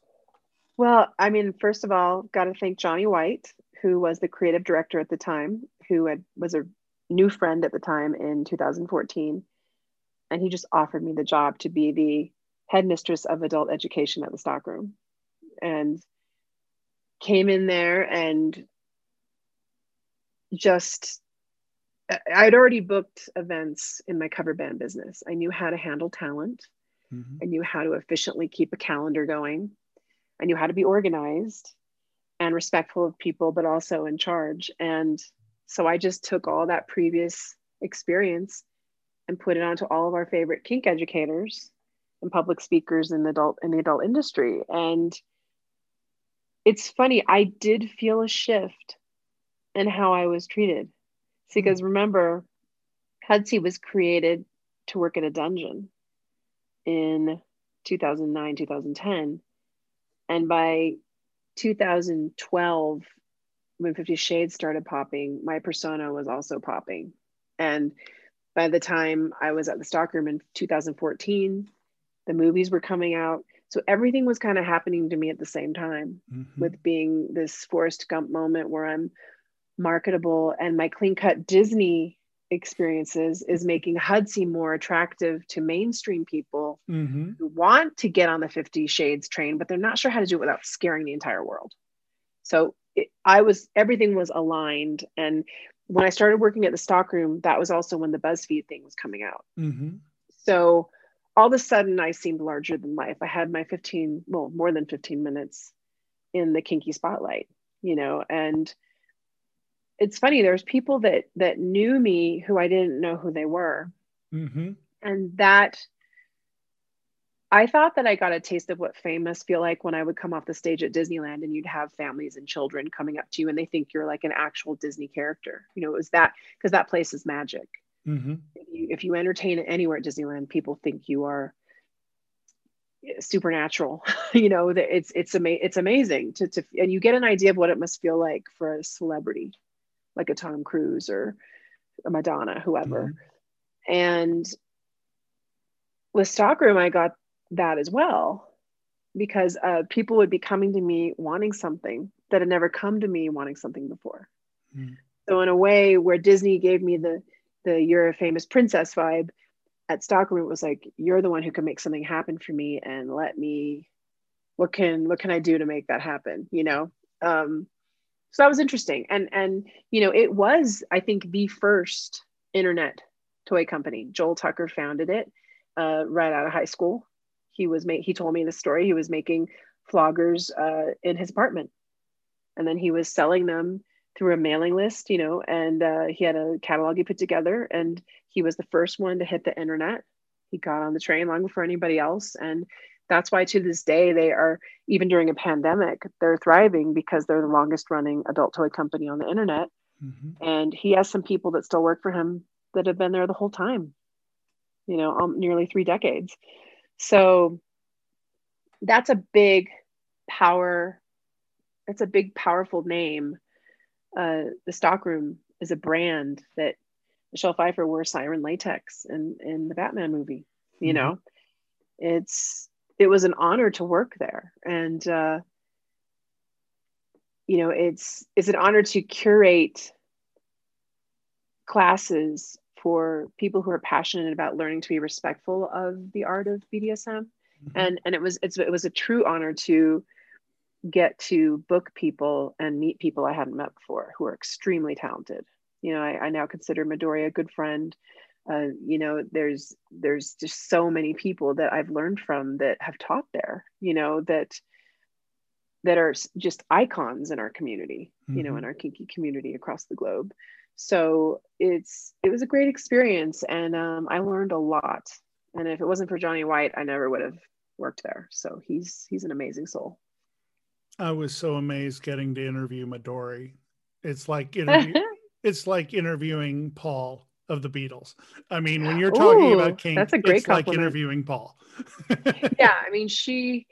Well, I mean, first of all, got to thank Johnny White, who was the creative director at the time, who had, was a new friend at the time in 2014. And he just offered me the job to be the headmistress of adult education at the stockroom. And came in there and just, I'd already booked events in my cover band business. I knew how to handle talent. Mhm. I knew how to efficiently keep a calendar going. I knew how to be organized and respectful of people, but also in charge. And so I just took all that previous experience and put it onto all of our favorite kink educators and public speakers in the adult in the adult industry. And it's funny, I did feel a shift in how I was treated. See, hmm. because remember, Hudsy was created to work at a dungeon in 2009, 2010. And by 2012, when Fifty Shades started popping, my persona was also popping. And by the time I was at the stockroom in 2014, the movies were coming out. So everything was kind of happening to me at the same time Mhm. with being this Forrest Gump moment where I'm marketable and my clean cut Disney experiences is making Hudsy more attractive to mainstream people Mhm. who want to get on the 50 shades train but they're not sure how to do it without scaring the entire world so it, i was everything was aligned and when i started working at the stockroom that was also when the buzzfeed thing was coming out Mhm. so all of a sudden i seemed larger than life i had my 15 well more than 15 minutes in the kinky spotlight you know and it's funny there's people that that knew me who i didn't know who they were Mhm. and that I thought that I got a taste of what fame must feel like when I would come off the stage at Disneyland and you'd have families and children coming up to you and they think you're like an actual Disney character. You know, it was that because that place is magic. Mhm. If you, if you entertain anywhere at Disneyland, people think you are supernatural. you know, that it's it's ama- it's amazing to to and you get an idea of what it must feel like for a celebrity, like a Tom Cruise or a Madonna, whoever. And with Stockroom, I got that as well because uh, people would be coming to me wanting something that had never come to me wanting something before. Mm. So in a way, where Disney gave me the the "you're a famous princess" vibe, at Stockroom it was like you're the one who can make something happen for me and let me. What can what can I do to make that happen? You know. Um, so that was interesting, and and you know it was I think the first internet toy company. Joel Tucker founded it uh, right out of high school. He was ma- he told me the story. He was making floggers uh, in his apartment, and then he was selling them through a mailing list, you know. And uh, he had a catalog he put together, and he was the first one to hit the internet. He got on the train long before anybody else, and that's why to this day they are even during a pandemic they're thriving because they're the longest running adult toy company on the internet Mhm. and he has some people that still work for him that have been there the whole time you know um, nearly three decades so that's a big power that's a big powerful name. Uh, the stockroom is a brand that michelle pfeiffer wore siren latex in in the batman movie you Mhm. know? It's it was an honor to work there. And uh, you know it's it's an honor to curate classes for people who are passionate about learning to be respectful of the art of BDSM. Mm-hmm. And and it was it was a true honor to get to book people and meet people I hadn't met before who are extremely talented. You know, I, I now consider Midori a good friend. Uh, you know, there's there's just so many people that I've learned from that have taught there. You know that that are just icons in our community. Mm-hmm. You know, in mm-hmm. our kinky community across the globe. So it's it was a great experience, and um, I learned a lot. And if it wasn't for Johnny White, I never would have worked there. So he's he's an amazing soul. I was so amazed getting to interview Midori. It's like interview, it's like interviewing Paul of the Beatles. I mean, when you're talking Ooh, about King, that's a great it's compliment. like interviewing Paul. yeah, I mean, she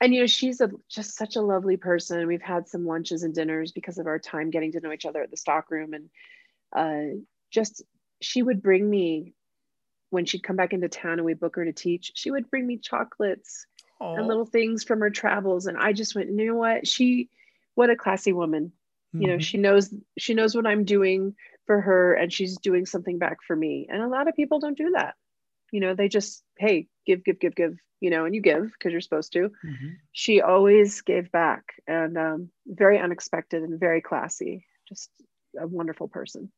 and you know she's a just such a lovely person. We've had some lunches and dinners because of our time getting to know each other at the stockroom, and uh, just she would bring me when she'd come back into town and we book her to teach. She would bring me chocolates Aww. and little things from her travels. And I just went, you know what? She, what a classy woman. Mm-hmm. You know, mm-hmm. she knows she knows what I'm doing for her, and she's doing something back for me. And a lot of people don't do that. You know, they just, hey, give, give, give, give. You know, and you give because you're supposed to. Mm-hmm. She always gave back, and um, very unexpected and very classy. Just a wonderful person.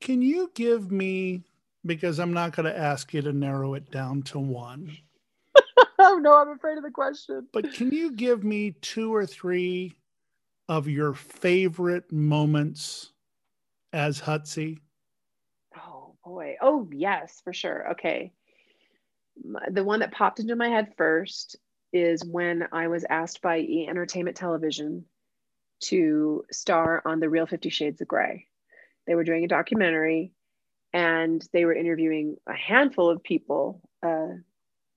Can you give me because I'm not going to ask you to narrow it down to one. oh no, I'm afraid of the question. But can you give me two or three of your favorite moments as Hudsy? Oh boy. Oh yes, for sure. Okay. The one that popped into my head first is when I was asked by E Entertainment Television to star on The Real Fifty Shades of Grey. They were doing a documentary and they were interviewing a handful of people. Uh,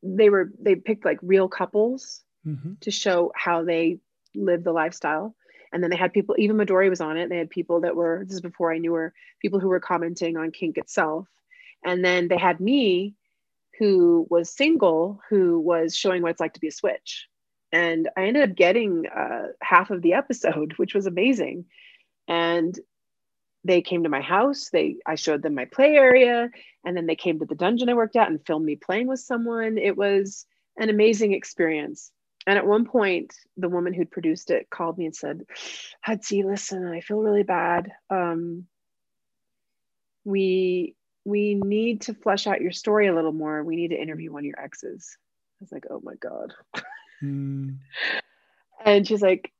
they were they picked like real couples mm-hmm. to show how they live the lifestyle. And then they had people, even Midori was on it. They had people that were, this is before I knew her, people who were commenting on kink itself. And then they had me, who was single, who was showing what it's like to be a switch. And I ended up getting uh, half of the episode, which was amazing. And they came to my house they i showed them my play area and then they came to the dungeon i worked at and filmed me playing with someone it was an amazing experience and at one point the woman who'd produced it called me and said hudsy listen i feel really bad um, we we need to flesh out your story a little more we need to interview one of your exes i was like oh my god mm. and she's like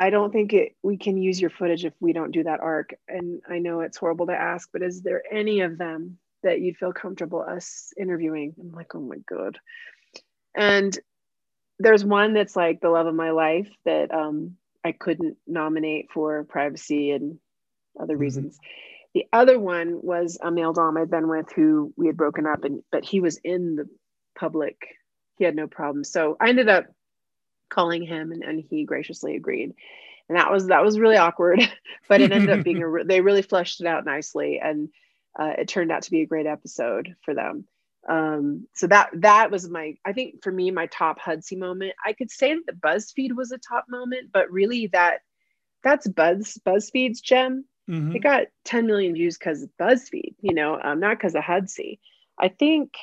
I don't think it we can use your footage if we don't do that arc. And I know it's horrible to ask, but is there any of them that you'd feel comfortable us interviewing? I'm like, oh my god. And there's one that's like the love of my life that um, I couldn't nominate for privacy and other mm-hmm. reasons. The other one was a male dom I'd been with who we had broken up, and but he was in the public. He had no problem. So I ended up calling him and, and he graciously agreed and that was that was really awkward but it ended up being a they really fleshed it out nicely and uh, it turned out to be a great episode for them um, so that that was my i think for me my top hudsy moment i could say that the buzzfeed was a top moment but really that that's buzz buzzfeed's gem mm-hmm. it got 10 million views because of buzzfeed you know um, not because of hudsy i think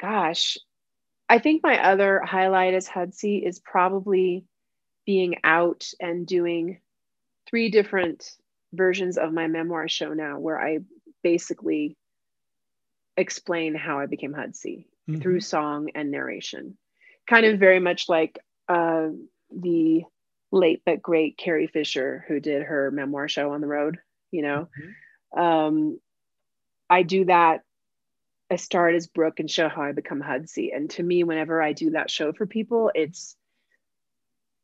gosh I think my other highlight as Hudsy is probably being out and doing three different versions of my memoir show now, where I basically explain how I became Hudsy mm-hmm. through song and narration. Kind of very much like uh, the late but great Carrie Fisher, who did her memoir show on the road, you know. Mm-hmm. Um, I do that I start as Brooke and show how I become Hudsy. And to me, whenever I do that show for people, it's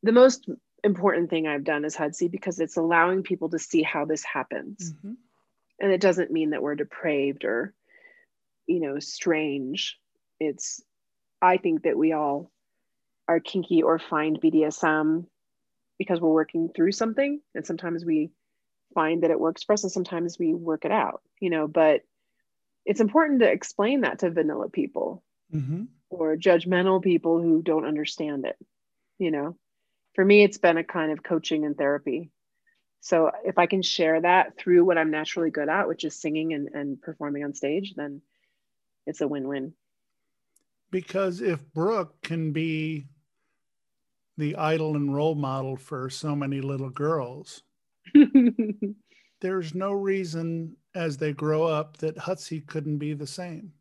the most important thing I've done as Hudsy because it's allowing people to see how this happens. Mm-hmm. And it doesn't mean that we're depraved or, you know, strange. It's, I think that we all are kinky or find BDSM because we're working through something. And sometimes we find that it works for us and sometimes we work it out, you know, but it's important to explain that to vanilla people mm-hmm. or judgmental people who don't understand it you know for me it's been a kind of coaching and therapy So if I can share that through what I'm naturally good at, which is singing and, and performing on stage, then it's a win-win. Because if Brooke can be the idol and role model for so many little girls, there's no reason as they grow up that Hudsy couldn't be the same.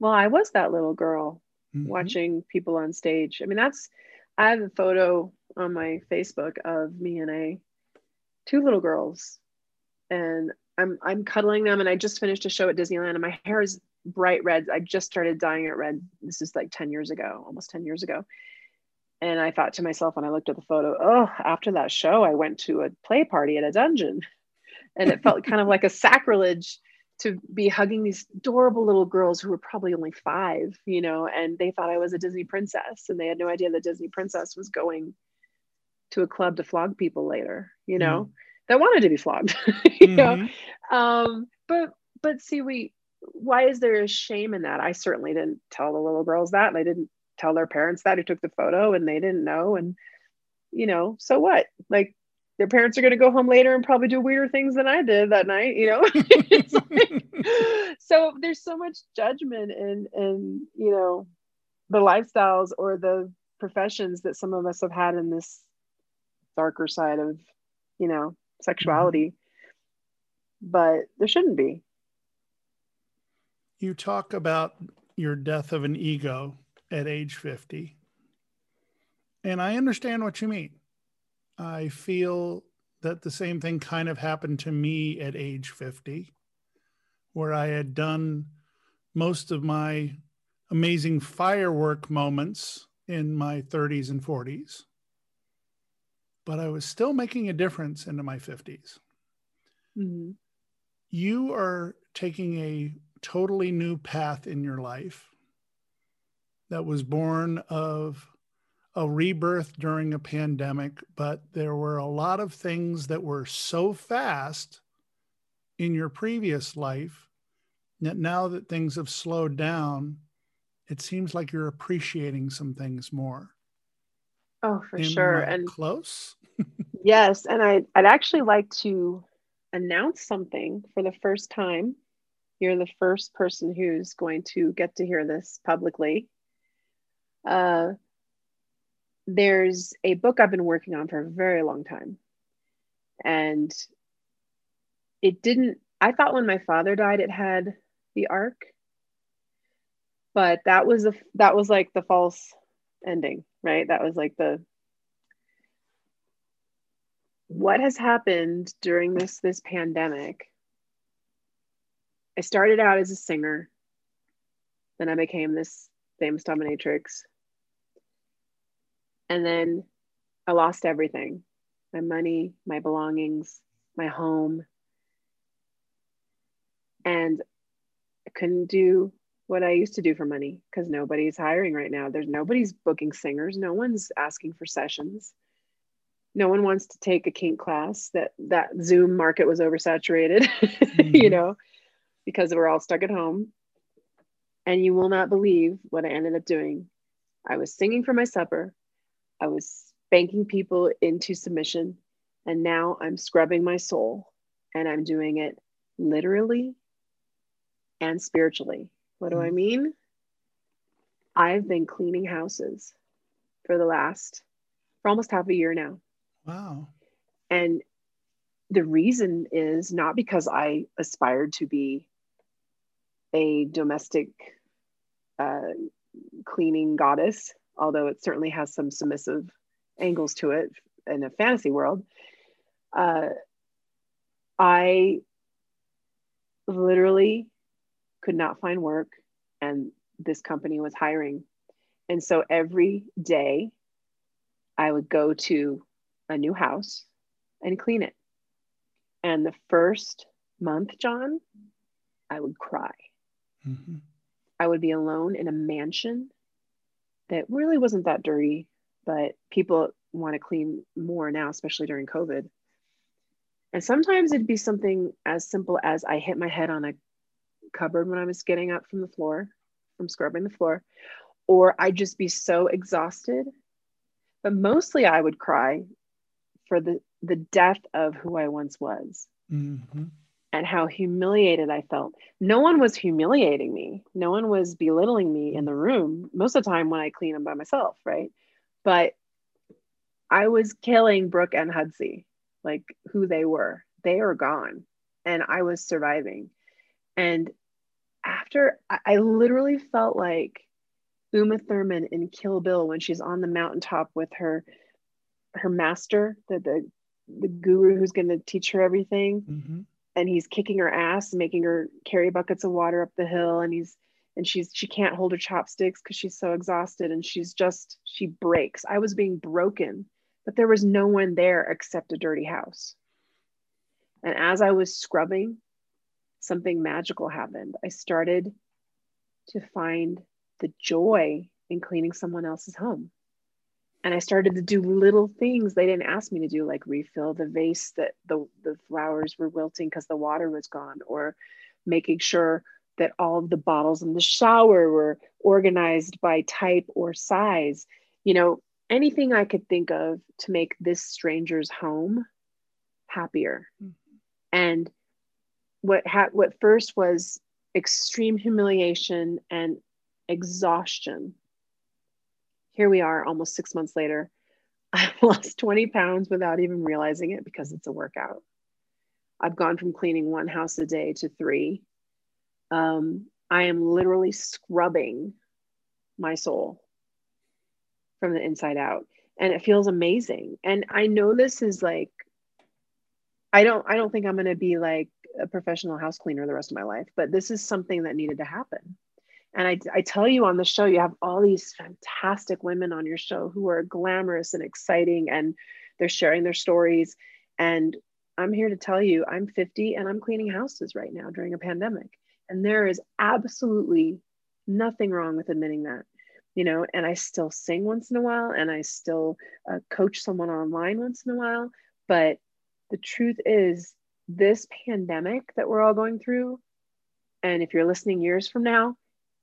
Well, I was that little girl mm-hmm. watching people on stage. I mean, that's I have a photo on my Facebook of me and a two little girls, and I'm I'm cuddling them, and I just finished a show at Disneyland, and my hair is bright red. I just started dyeing it red. This is like ten years ago, almost ten years ago. And I thought to myself when I looked at the photo, oh, after that show, I went to a play party at a dungeon, and it felt kind of like a sacrilege to be hugging these adorable little girls who were probably only five, you know, and they thought I was a Disney princess and they had no idea the Disney princess was going to a club to flog people later, you know, mm that wanted to be flogged, you mm-hmm. know. Um, but but see, we why is there a shame in that? I certainly didn't tell the little girls that, and I didn't tell their parents that who took the photo and they didn't know. And you know, so what? Like their parents are going to go home later and probably do weirder things than I did that night, you know? like, so there's so much judgment and, and, you know, the lifestyles or the professions that some of us have had in this darker side of, you know, sexuality. Mm-hmm. But there shouldn't be. You talk about your death of an ego at age 50. And I understand what you mean. I feel that the same thing kind of happened to me at age 50, where I had done most of my amazing firework moments in my 30s and 40s. But I was still making a difference into my 50s. Mm-hmm. You are taking a totally new path in your life that was born of a rebirth during a pandemic, but there were a lot of things that were so fast in your previous life that now that things have slowed down, it seems like you're appreciating some things more. Oh, for Am sure. and close. yes. And I, I'd actually like to announce something for the first time. You're the first person who's going to get to hear this publicly. Uh, there's a book I've been working on for a very long time. And it didn't, I thought when my father died, it had the arc. But that was a that was like the false ending, right? That was like the what has happened during this this pandemic. I started out as a singer, then I became this famous dominatrix and then I lost everything my money, my belongings, my home. And I couldn't do what I used to do for money because nobody's hiring right now. There's nobody's booking singers. No one's asking for sessions. No one wants to take a kink class. That that Zoom market was oversaturated, mm-hmm. you know, because we're all stuck at home. And you will not believe what I ended up doing. I was singing for my supper. I was spanking people into submission. And now I'm scrubbing my soul and I'm doing it literally and spiritually. What do I mm. mean? I've been cleaning houses for the last, for almost half a year now. Wow. And the reason is not because I aspired to be a domestic uh, cleaning goddess although it certainly has some submissive angles to it in a fantasy world. Uh, I literally could not find work, and this company was hiring. And so every day I would go to a new house and clean it. And the first month, John, I would cry. Mm-hmm. I would be alone in a mansion that really wasn't that dirty, but people want to clean more now, especially during COVID. And sometimes it'd be something as simple as I hit my head on a cupboard when I was getting up from the floor, from scrubbing the floor, or I'd just be so exhausted. But mostly I would cry for the the death of who I once was mm-hmm. And how humiliated I felt. No one was humiliating me, no one was belittling me in the room most of the time when I clean them by myself, right? But I was killing Brooke and Hudsy, like who they were. They are gone, and I was surviving. And after I, I literally felt like Uma Thurman in Kill Bill when she's on the mountaintop with her her master, the the, the guru who's going to teach her everything, mm-hmm. And he's kicking her ass, making her carry buckets of water up the hill, and he's and she's she can't hold her chopsticks because she's so exhausted, and she's just she breaks. I was being broken, but there was no one there except a dirty house. And as I was scrubbing, something magical happened. I started to find the joy in cleaning someone else's home. And I started to do little things they didn't ask me to do, like refill the vase that the, the flowers were wilting because the water was gone, or making sure that all of the bottles in the shower were organized by type or size. You know, anything I could think of to make this stranger's home happier. Mm-hmm. And what ha- what first was extreme humiliation and exhaustion. Here we are almost six months later. I've lost 20 pounds without even realizing it because it's a workout. I've gone from cleaning one house a day to three. Um, I am literally scrubbing my soul from the inside out. And it feels amazing. And I know this is like, I don't, I don't think I'm going to be like a professional house cleaner the rest of my life, but this is something that needed to happen. And I, I tell you on the show, you have all these fantastic women on your show who are glamorous and exciting and they're sharing their stories. And I'm here to tell you, I'm 50 and I'm cleaning houses right now during a pandemic. And there is absolutely nothing wrong with admitting that, you know, and I still sing once in a while and I still uh, coach someone online once in a while. But the truth is, this pandemic that we're all going through, and if you're listening years from now,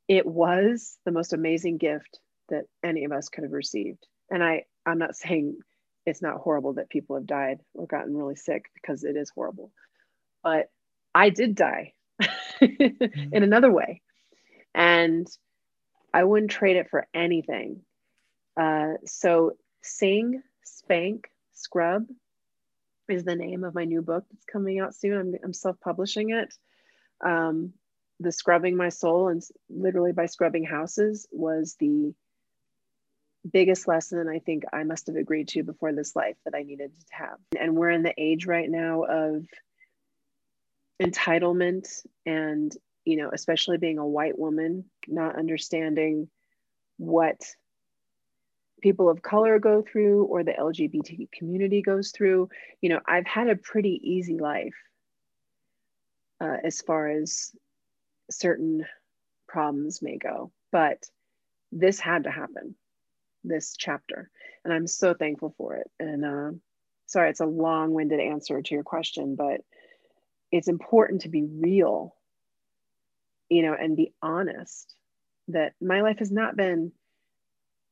it was the most amazing gift that any of us could have received. And I, I'm not saying it's not horrible that people have died or gotten really sick because it is horrible, but I did die mm-hmm. in another way. And I wouldn't trade it for anything. Uh, so, Sing, Spank, Scrub is the name of my new book that's coming out soon. I'm, I'm self publishing it. Um, the scrubbing my soul and literally by scrubbing houses was the biggest lesson I think I must have agreed to before this life that I needed to have. And we're in the age right now of entitlement and, you know, especially being a white woman, not understanding what people of color go through or the LGBT community goes through. You know, I've had a pretty easy life uh, as far as certain problems may go. But this had to happen, this chapter. And I'm so thankful for it. And uh, sorry, it's a long winded answer to your question, but it's important to be real, you know, and be honest that my life has not been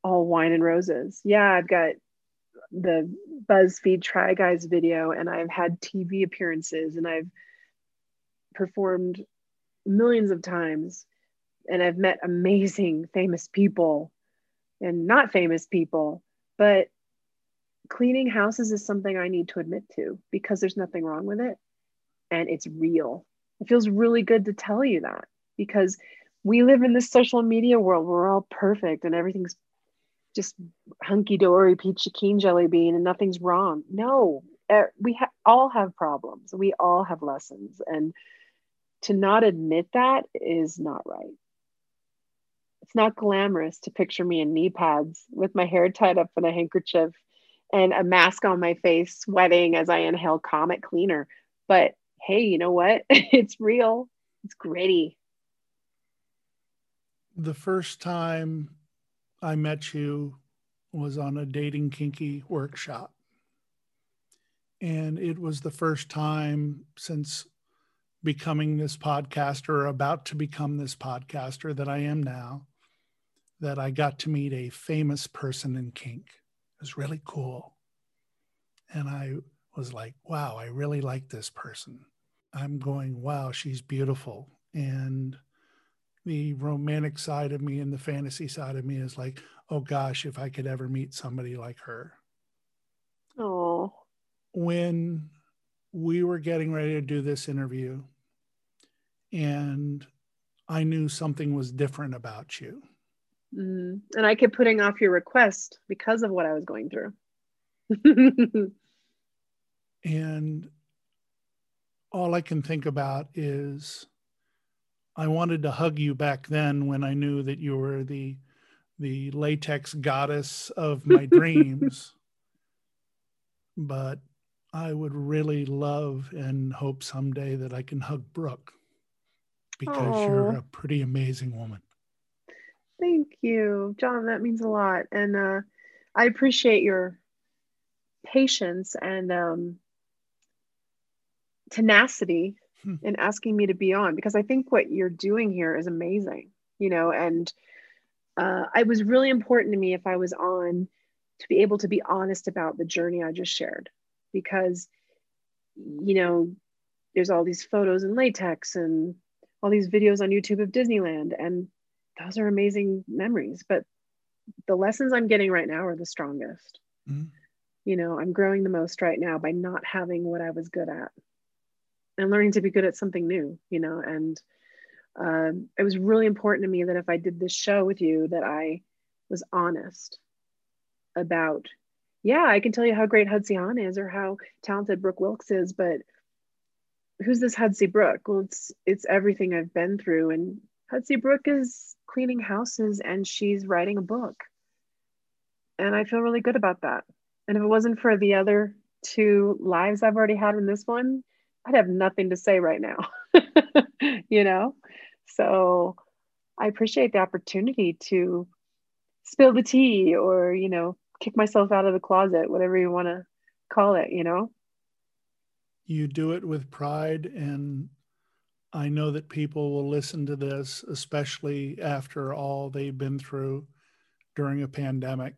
all wine and roses. Yeah, I've got the BuzzFeed Try Guys video, and I've had TV appearances, and I've performed millions of times and I've met amazing famous people and not famous people, but cleaning houses is something I need to admit to because there's nothing wrong with it and it's real. It feels really good to tell you that because we live in this social media world where we're all perfect and everything's just hunky dory, peachy keen jelly bean, and nothing's wrong. No, we ha- all have problems. We all have lessons. And to not admit that is not right. It's not glamorous to picture me in knee pads with my hair tied up in a handkerchief and a mask on my face, sweating as I inhale Comet Cleaner. But hey, you know what? it's real, it's gritty. The first time I met you was on a dating kinky workshop. And it was the first time since becoming this podcaster or about to become this podcaster that I am now, that I got to meet a famous person in kink. It was really cool. And I was like, wow, I really like this person. I'm going, wow, she's beautiful. And the romantic side of me and the fantasy side of me is like, oh gosh, if I could ever meet somebody like her. Oh. When we were getting ready to do this interview, and I knew something was different about you. Mm. And I kept putting off your request because of what I was going through. and all I can think about is I wanted to hug you back then when I knew that you were the the latex goddess of my dreams. But I would really love and hope someday that I can hug Brooke because you're a pretty amazing woman. Thank you, John. That means a lot. And uh, I appreciate your patience and um, tenacity hmm. in asking me to be on because I think what you're doing here is amazing, you know, and uh, it was really important to me if I was on to be able to be honest about the journey I just shared because, you know, there's all these photos in latex and all these videos on YouTube of Disneyland, and those are amazing memories. But the lessons I'm getting right now are the strongest. Mm-hmm. You know, I'm growing the most right now by not having what I was good at and learning to be good at something new, you know, and um, it was really important to me that if I did this show with you, that I was honest about, yeah, I can tell you how great Hudsy Hawn is or how talented Brooke Wilkes is, but who's this Hudsy Brooke? Well, it's it's everything I've been through, and Hudsy Brooke is cleaning houses and she's writing a book, and I feel really good about that. And if it wasn't for the other two lives I've already had in this one, I'd have nothing to say right now, you know? So I appreciate the opportunity to spill the tea or, you know, kick myself out of the closet, whatever you want to call it, you know? You do it with pride. And I know that people will listen to this, especially after all they've been through during a pandemic.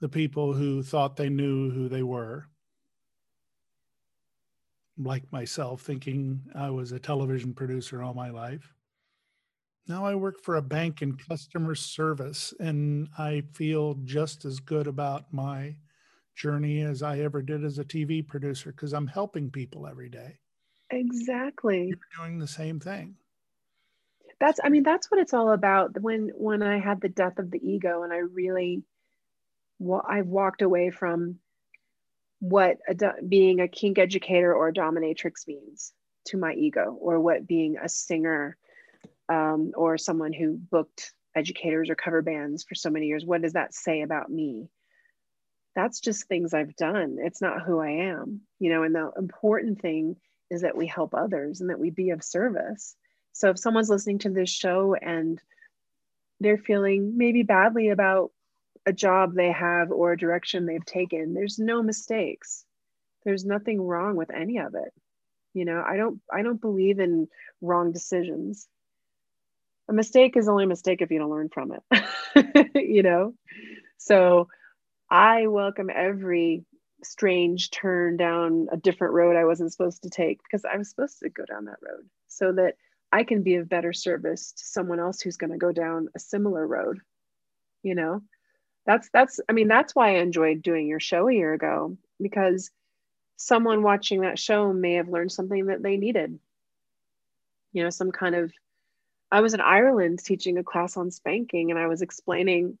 The people who thought they knew who they were like myself, thinking I was a television producer all my life. Now I work for a bank in customer service, and I feel just as good about my journey as I ever did as a TV producer because I'm helping people every day. Exactly. You're doing the same thing. That's I mean that's what it's all about. When when I had the death of the ego and I really well, I've walked away from what a, being a kink educator or a dominatrix means to my ego, or what being a singer um, or someone who booked educators or cover bands for so many years, what does that say about me? That's just things I've done. It's not who I am, you know. And the important thing is that we help others and that we be of service. So if someone's listening to this show and they're feeling maybe badly about a job they have or a direction they've taken there's no mistakes there's nothing wrong with any of it you know i don't i don't believe in wrong decisions a mistake is only a mistake if you don't learn from it you know so i welcome every strange turn down a different road i wasn't supposed to take because i was supposed to go down that road so that i can be of better service to someone else who's going to go down a similar road you know? That's that's i mean that's why i enjoyed doing your show a year ago because someone watching that show may have learned something that they needed. You know some kind of i was in ireland teaching a class on spanking and i was explaining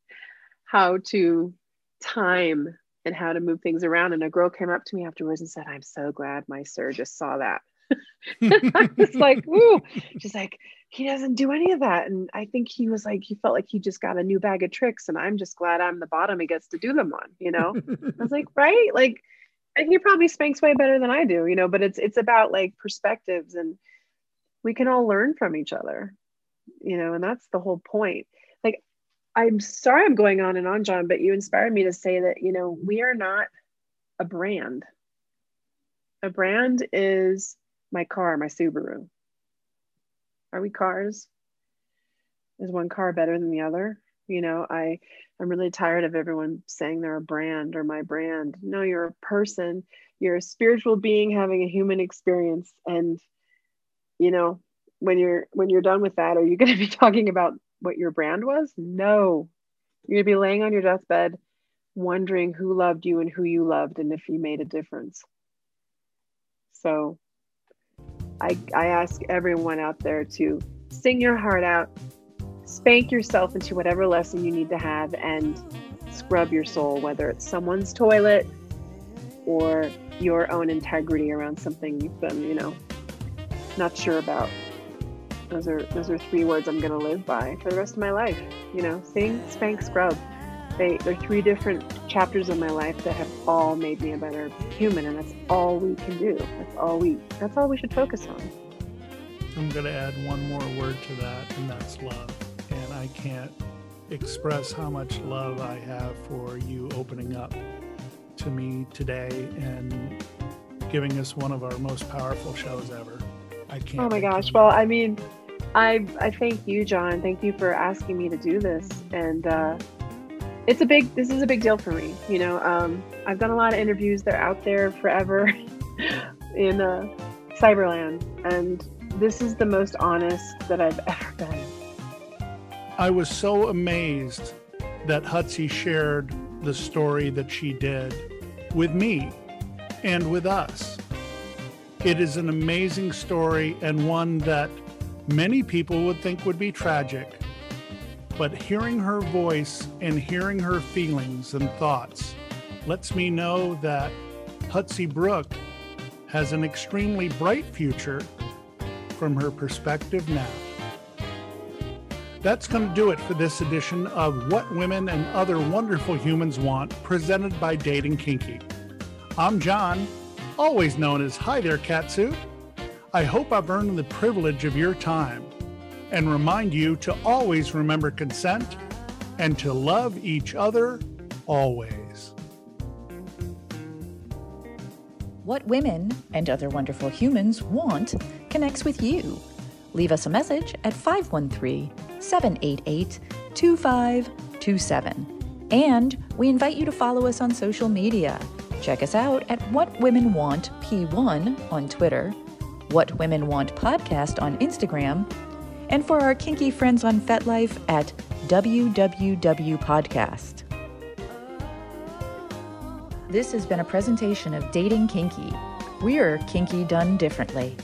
how to time and how to move things around and a girl came up to me afterwards and said i'm so glad my sir just saw that I was like, "Ooh!" She's like, "He doesn't do any of that," and I think he was like, he felt like he just got a new bag of tricks, and I'm just glad I'm the bottom he gets to do them on. You know, I was like, right, like, and he probably spanks way better than I do. You know, but it's it's about like perspectives, and we can all learn from each other. You know, and that's the whole point. I'm sorry I'm going on and on, John, but you inspired me to say that you know we are not a brand. A brand is my car, my Subaru. Are we cars? Is one car better than the other? You know, I I'm really tired of everyone saying they're a brand or my brand. No, you're a person. You're a spiritual being having a human experience and you know, when you're when you're done with that, are you going to be talking about what your brand was? No. You're going to be laying on your deathbed wondering who loved you and who you loved and if you made a difference. So I, I ask everyone out there to sing your heart out, spank yourself into whatever lesson you need to have, and scrub your soul, whether it's someone's toilet or your own integrity around something you've been, you know, not sure about. Those are those are three words I'm gonna live by for the rest of my life. You know, sing, spank, scrub. They, they're three different chapters of my life that have all made me a better human, and that's all we can do. That's all we. That's all we should focus on. I'm going to add one more word to that, and that's love. And I can't express how much love I have for you opening up to me today and giving us one of our most powerful shows ever. I can't. Oh my gosh! Well, I mean, I I thank you, John. Thank you for asking me to do this, and. Uh, it's a big this is a big deal for me you know um, i've done a lot of interviews they're out there forever in uh, cyberland and this is the most honest that i've ever been i was so amazed that Hudsy shared the story that she did with me and with us it is an amazing story and one that many people would think would be tragic but hearing her voice and hearing her feelings and thoughts lets me know that Hudsy Brooke has an extremely bright future from her perspective now. That's going to do it for this edition of What Women and Other Wonderful Humans Want, presented by Dating Kinky. I'm John, always known as Hi There Katsu. I hope I've earned the privilege of your time and remind you to always remember consent and to love each other always. What Women and Other Wonderful Humans Want connects with you. Leave us a message at 513 788 2527. And we invite you to follow us on social media. Check us out at What Women Want P1 on Twitter, What Women Want Podcast on Instagram, and for our kinky friends on FetLife at WWW Podcast. This has been a presentation of Dating Kinky. We're kinky done differently.